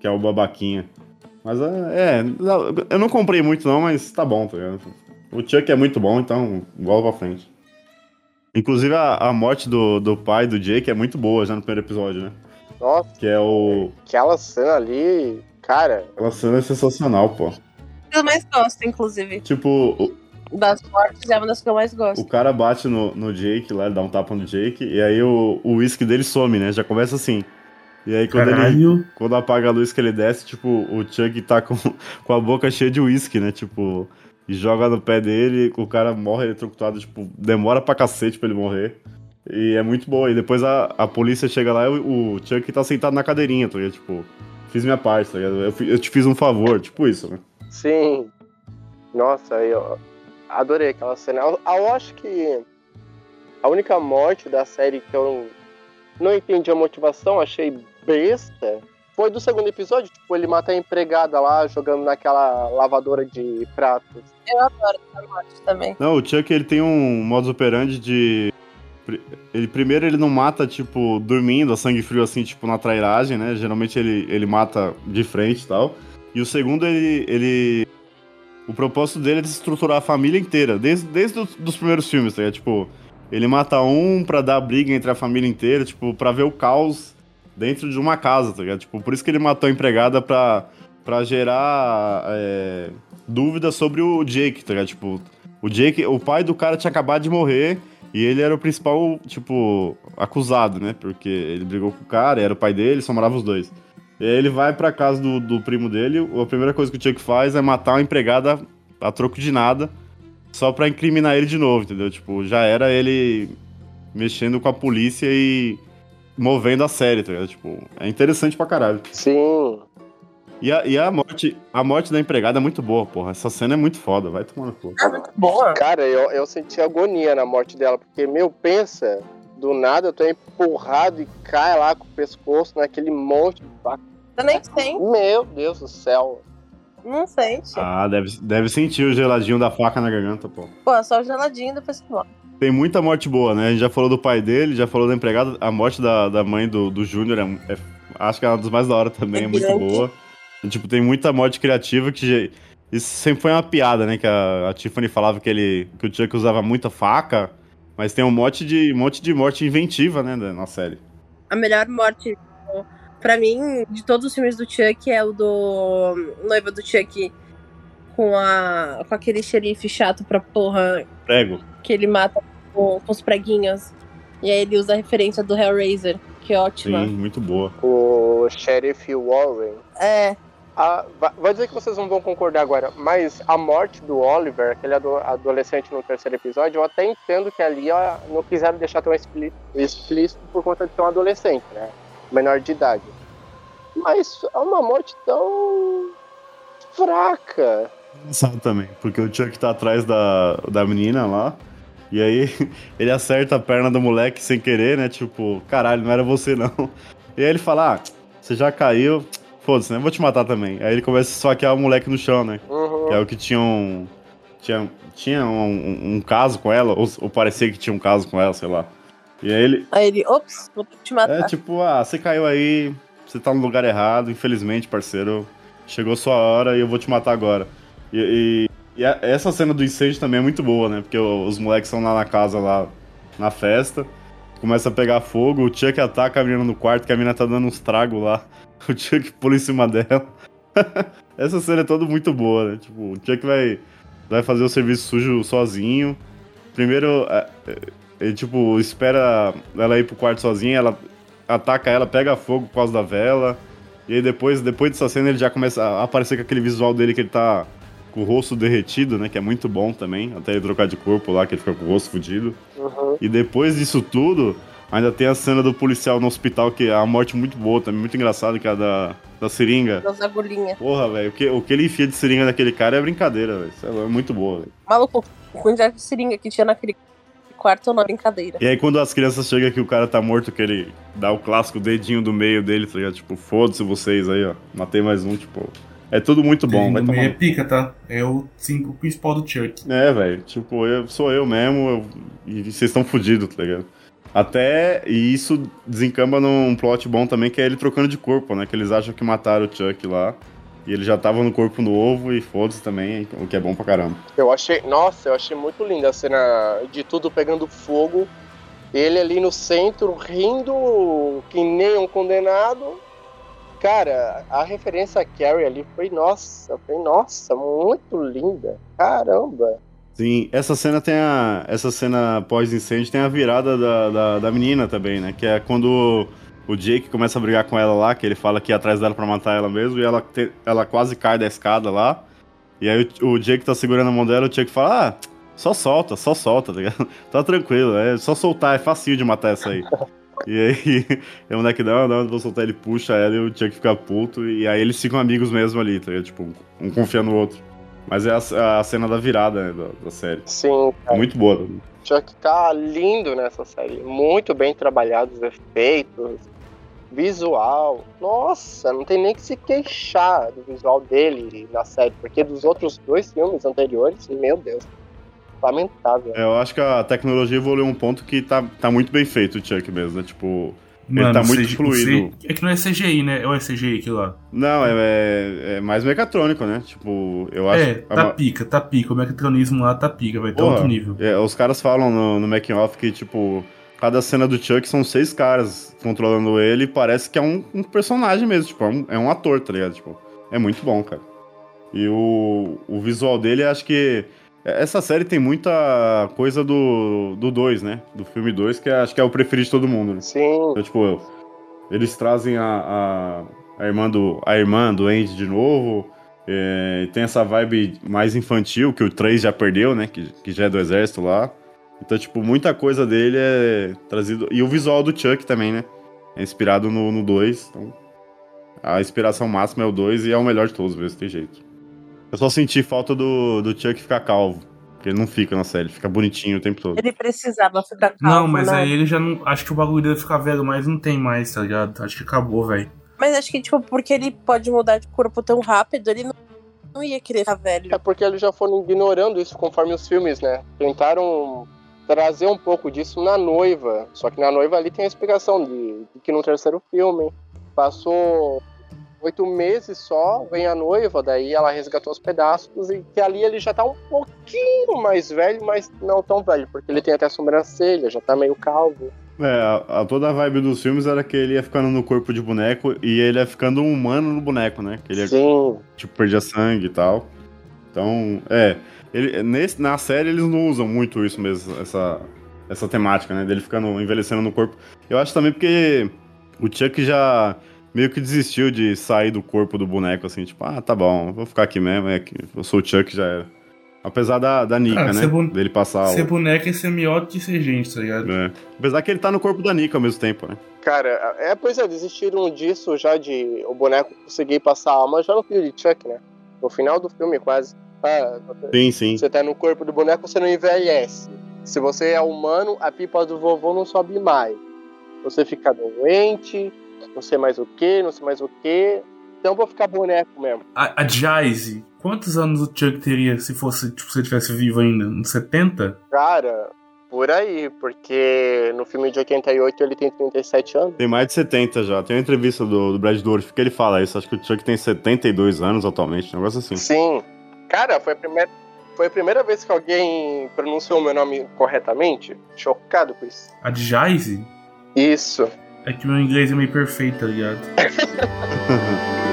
que é o babaquinha. Mas é, é, eu não comprei muito não, mas tá bom, tá ligado? O Chuck é muito bom, então bola pra frente. Inclusive a, a morte do, do pai do Jake é muito boa já no primeiro episódio, né? Nossa, Que é o. aquela cena ali, cara, Aquela cena é sensacional, pô. Eu mais gosto, inclusive. Tipo, o, Das mortes é uma das que eu mais gosto. o cara bate no, no Jake lá, ele dá um tapa no Jake, e aí o o uísque dele some, né? Já começa assim. E aí quando ele. Caralho. Quando apaga a luz que ele desce, tipo, o Chuck tá com, com a boca cheia de uísque, né? Tipo, joga no pé dele, o cara morre eletrocutado, tipo, demora pra cacete pra ele morrer. E é muito boa. E depois a, a polícia chega lá e o, o Chuck tá sentado na cadeirinha, tá ligado? Tipo, fiz minha parte, tá ligado? Eu, eu te fiz um favor, tipo isso, né? sim. Nossa, eu adorei aquela cena. Eu, eu acho que a única morte da série que eu não entendi a motivação, achei besta, foi do segundo episódio. Tipo, ele mata a empregada lá, jogando naquela lavadora de pratos. Eu adoro essa morte também. Não, o Chuck ele tem um modus operandi de. Ele, primeiro ele não mata, tipo, dormindo, a sangue frio, assim, tipo, na trairagem, né? Geralmente ele, ele mata de frente e tal. E o segundo, ele. ele... O propósito dele é desestruturar a família inteira, desde, desde os dos primeiros filmes, tá? Tipo, ele mata um pra dar briga entre a família inteira, tipo, pra ver o caos dentro de uma casa, tá ligado? Tipo, por isso que ele matou a empregada pra, pra gerar é, dúvidas sobre o Jake, tá ligado? Tipo, o Jake, o pai do cara tinha acabado de morrer e ele era o principal, tipo, acusado, né? Porque ele brigou com o cara, era o pai dele, só moravam os dois. E aí ele vai pra casa do, do primo dele, a primeira coisa que o Chuck faz é matar uma empregada a troco de nada, só pra incriminar ele de novo, entendeu? Tipo, já era ele mexendo com a polícia e, movendo a série, tá ligado? Tipo, é interessante pra caralho. Sim. E a, e a morte, a morte da empregada é muito boa, porra. Essa cena é muito foda, vai tomar no cu. Boa. Cara, eu, eu senti agonia na morte dela, porque, meu, pensa, do nada tu é empurrado e cai lá com o pescoço naquele monte de faca. Você nem sente, Meu Deus do céu. não sente. Ah, deve, deve sentir o geladinho da faca na garganta, pô. Pô, só o geladinho depois que morre. Tem muita morte boa, né? A gente já falou do pai dele, já falou da empregada. A morte da, da mãe do, do Júnior é, é- acho que é uma das mais da hora também, é, muito boa. E, tipo, tem muita morte criativa que. Isso sempre foi uma piada, né? Que a, a Tiffany falava que, ele, que o Chuck usava muita faca, mas tem um monte de, um monte de morte inventiva, né, na série. A melhor morte, pra mim, de todos os filmes do Chuck é o do noiva do Chuck com, a, com aquele xerife chato pra porra Prego. que ele mata com, com os preguinhos. E aí ele usa a referência do Hellraiser, que é ótima. Sim, muito boa. O Sheriff Warren. É, A, va- vou dizer que vocês não vão concordar agora, mas a morte do Oliver, aquele ado- adolescente no terceiro episódio, eu até entendo que ali ó, não quiseram deixar tão explí- explícito por conta de ser um adolescente, né? Menor de idade. Mas é uma morte tão fraca. Engraçado também, porque o Chuck tá atrás da, da menina lá. E aí ele acerta a perna do moleque sem querer, né? Tipo, caralho, não era você não. E aí ele fala: Ah, você já caiu, foda-se, né? Vou te matar também. Aí ele começa a esfaquear o moleque no chão, né? Uhum. Que é o que tinha um. Tinha, tinha um, um- um caso com ela, ou, ou parecia que tinha um caso com ela, sei lá. E aí ele. aí ele, ops, vou te matar. É tipo, ah, você caiu aí, você tá no lugar errado, infelizmente, parceiro. Chegou sua hora e eu vou te matar agora. E, e- a- essa cena do incêndio também é muito boa, né? Porque os moleques estão lá na casa, lá na festa. Começa a pegar fogo, o Chuck ataca a menina no quarto, que a menina tá dando uns tragos lá. O Chuck pula em cima dela. essa cena é toda muito boa, né? Tipo, o Chuck vai, vai fazer o serviço sujo sozinho. Primeiro, é, é, ele, tipo, espera ela ir pro quarto sozinha, ela ataca ela, pega fogo por causa da vela. E aí depois, depois dessa cena ele já começa a aparecer com aquele visual dele que ele tá com o rosto derretido, né? Que é muito bom também. Até ele trocar de corpo lá, que ele fica com o rosto fudido. Uhum. E depois disso tudo, ainda tem a cena do policial no hospital, que é a morte muito boa também, muito engraçada, que é a da, da seringa. Das agulhinhas. Porra, velho, o que, o que ele enfia de seringa naquele cara é brincadeira, velho. É muito boa, velho. Maluco, o quantidade de seringa que tinha naquele quarto não é brincadeira. E aí quando as crianças chegam que o cara tá morto, que ele dá o clássico dedinho do meio dele, tá ligado? Tipo, foda-se vocês aí, ó. Matei mais um, tipo. É tudo muito bom, vai no tomar. é pica, tá? É o símbolo principal do Chuck. É, velho. Tipo, eu sou eu mesmo eu- e vocês estão fodidos, tá ligado? Até. E isso desencamba num plot bom também, que é ele trocando de corpo, né? Que eles acham que mataram o Chuck lá. E ele já tava no corpo novo e foda-se também, o que é bom pra caramba. Eu achei, nossa, eu achei muito linda a cena de tudo pegando fogo. Ele ali no centro, rindo que nem um condenado. Cara, a referência a Carrie ali foi, nossa, foi, nossa, muito linda. Caramba. Sim, essa cena tem a. Essa cena pós-incêndio tem a virada da, da, da menina também, né? Que é quando o Jake começa a brigar com ela lá, que ele fala que ia atrás dela pra matar ela mesmo, e ela, te- ela quase cai da escada lá. E aí o, o Jake tá segurando a mão dela, o Jake fala, ah, só solta, só solta, tá ligado? Tá tranquilo, é só soltar, é facinho de matar essa aí. E aí o moleque, não, não, vou soltar, ele puxa ela e o Jake fica puto, e aí eles ficam amigos mesmo ali, tá ligado? Tipo, um confia no outro. Mas é a, a cena da virada né, da, da série. Sim, É muito boa. Chuck tá lindo nessa série. Muito bem trabalhados os efeitos, visual. Nossa, não tem nem que se queixar do visual dele na série, porque dos outros dois filmes anteriores, meu Deus, lamentável. É, eu acho que a tecnologia evoluiu um ponto que tá, tá muito bem feito o Chuck mesmo, né? Tipo, ele tá muito CG fluido. É que não é CGI, né? Ou é CGI aquilo lá? Não, é, é, é mais mecatrônico, né? Tipo, eu acho É, tá ma- pica, tá pica. O mecatronismo lá tá pica, vai tá Porra, outro nível. é, os caras falam no, no making off que, tipo, cada cena do Chuck são seis caras controlando ele e parece que é um, um personagem mesmo, tipo, é um, é um ator, tá ligado? Tipo, é muito bom, cara. E o, o visual dele, acho que. Essa série tem muita coisa do 2, do dois, né? Do filme 2, que é- acho que é o preferido de todo mundo, né? Sim, Então, tipo, eles trazem a, a, a irmã do a irmã do Andy de novo. é, tem essa vibe mais infantil que o 3 já perdeu, né? Que, que já é do exército lá. Então, tipo, muita coisa dele é trazido. E o visual do Chuck também, né? É inspirado no 2. Então, a inspiração máxima é o 2 e é o melhor de todos, mesmo, tem jeito. Eu só senti falta do, do Chuck ficar calvo. Porque ele não fica na série, fica bonitinho o tempo todo. Ele precisava ficar calmo, Não, mas né? aí ele já não. Acho que o bagulho dele ficar velho, mas não tem mais, tá ligado? Acho que acabou, velho. Mas acho que, tipo, porque ele pode mudar de corpo tão rápido, ele não, não ia querer ficar velho. É porque eles já foram ignorando isso conforme os filmes, né? Tentaram trazer um pouco disso na noiva. Só que na noiva ali tem a explicação de, de que no terceiro filme passou oito meses só, vem a noiva, daí ela resgatou os pedaços e que ali ele já tá um pouquinho mais velho, mas não tão velho, porque ele tem até sobrancelha, já tá meio calvo. É, a, a- toda a vibe dos filmes era que ele ia ficando no corpo de boneco e ele ia ficando um humano no boneco, né? Que ele ia, Sim. tipo, perdia sangue e tal. Então, é. Ele, nesse, na série eles não usam muito isso mesmo, essa, essa temática, né? Dele ficando envelhecendo no corpo. Eu acho também porque o Chuck já meio que desistiu de sair do corpo do boneco, assim, tipo, ah, tá bom, vou ficar aqui mesmo, é que eu sou o Chuck, já era. Apesar da, da Nika, Cara, né? Dele passar Ser o. boneco é ser melhor que ser gente, tá ligado? É. Apesar que ele tá no corpo da Nika ao mesmo tempo, né? Cara, é, pois é, desistiram disso já de o boneco conseguir passar a alma já no filme de Chuck, né? No final do filme, quase. Ah, Sim, sim. Você tá no corpo do boneco, você não envelhece. Se você é humano, a pipa do vovô não sobe mais. Você fica doente, não sei mais o que, não sei mais o que. Então eu vou ficar boneco mesmo. A, a Jayce, quantos anos o Chuck teria se fosse, tipo, se ele tivesse vivo ainda? Uns 70? Cara, por aí, porque no filme de 88 ele tem 37 anos. Tem mais de 70 já. Tem uma entrevista do, do Brad Dourif que ele fala isso. Acho que o Chuck tem 72 anos atualmente, um negócio assim. Sim. Cara, foi a primeira, foi a primeira vez que alguém pronunciou o meu nome corretamente. Chocado com isso. A Jayce? Isso. É que meu inglês é meio perfeito, tá ligado?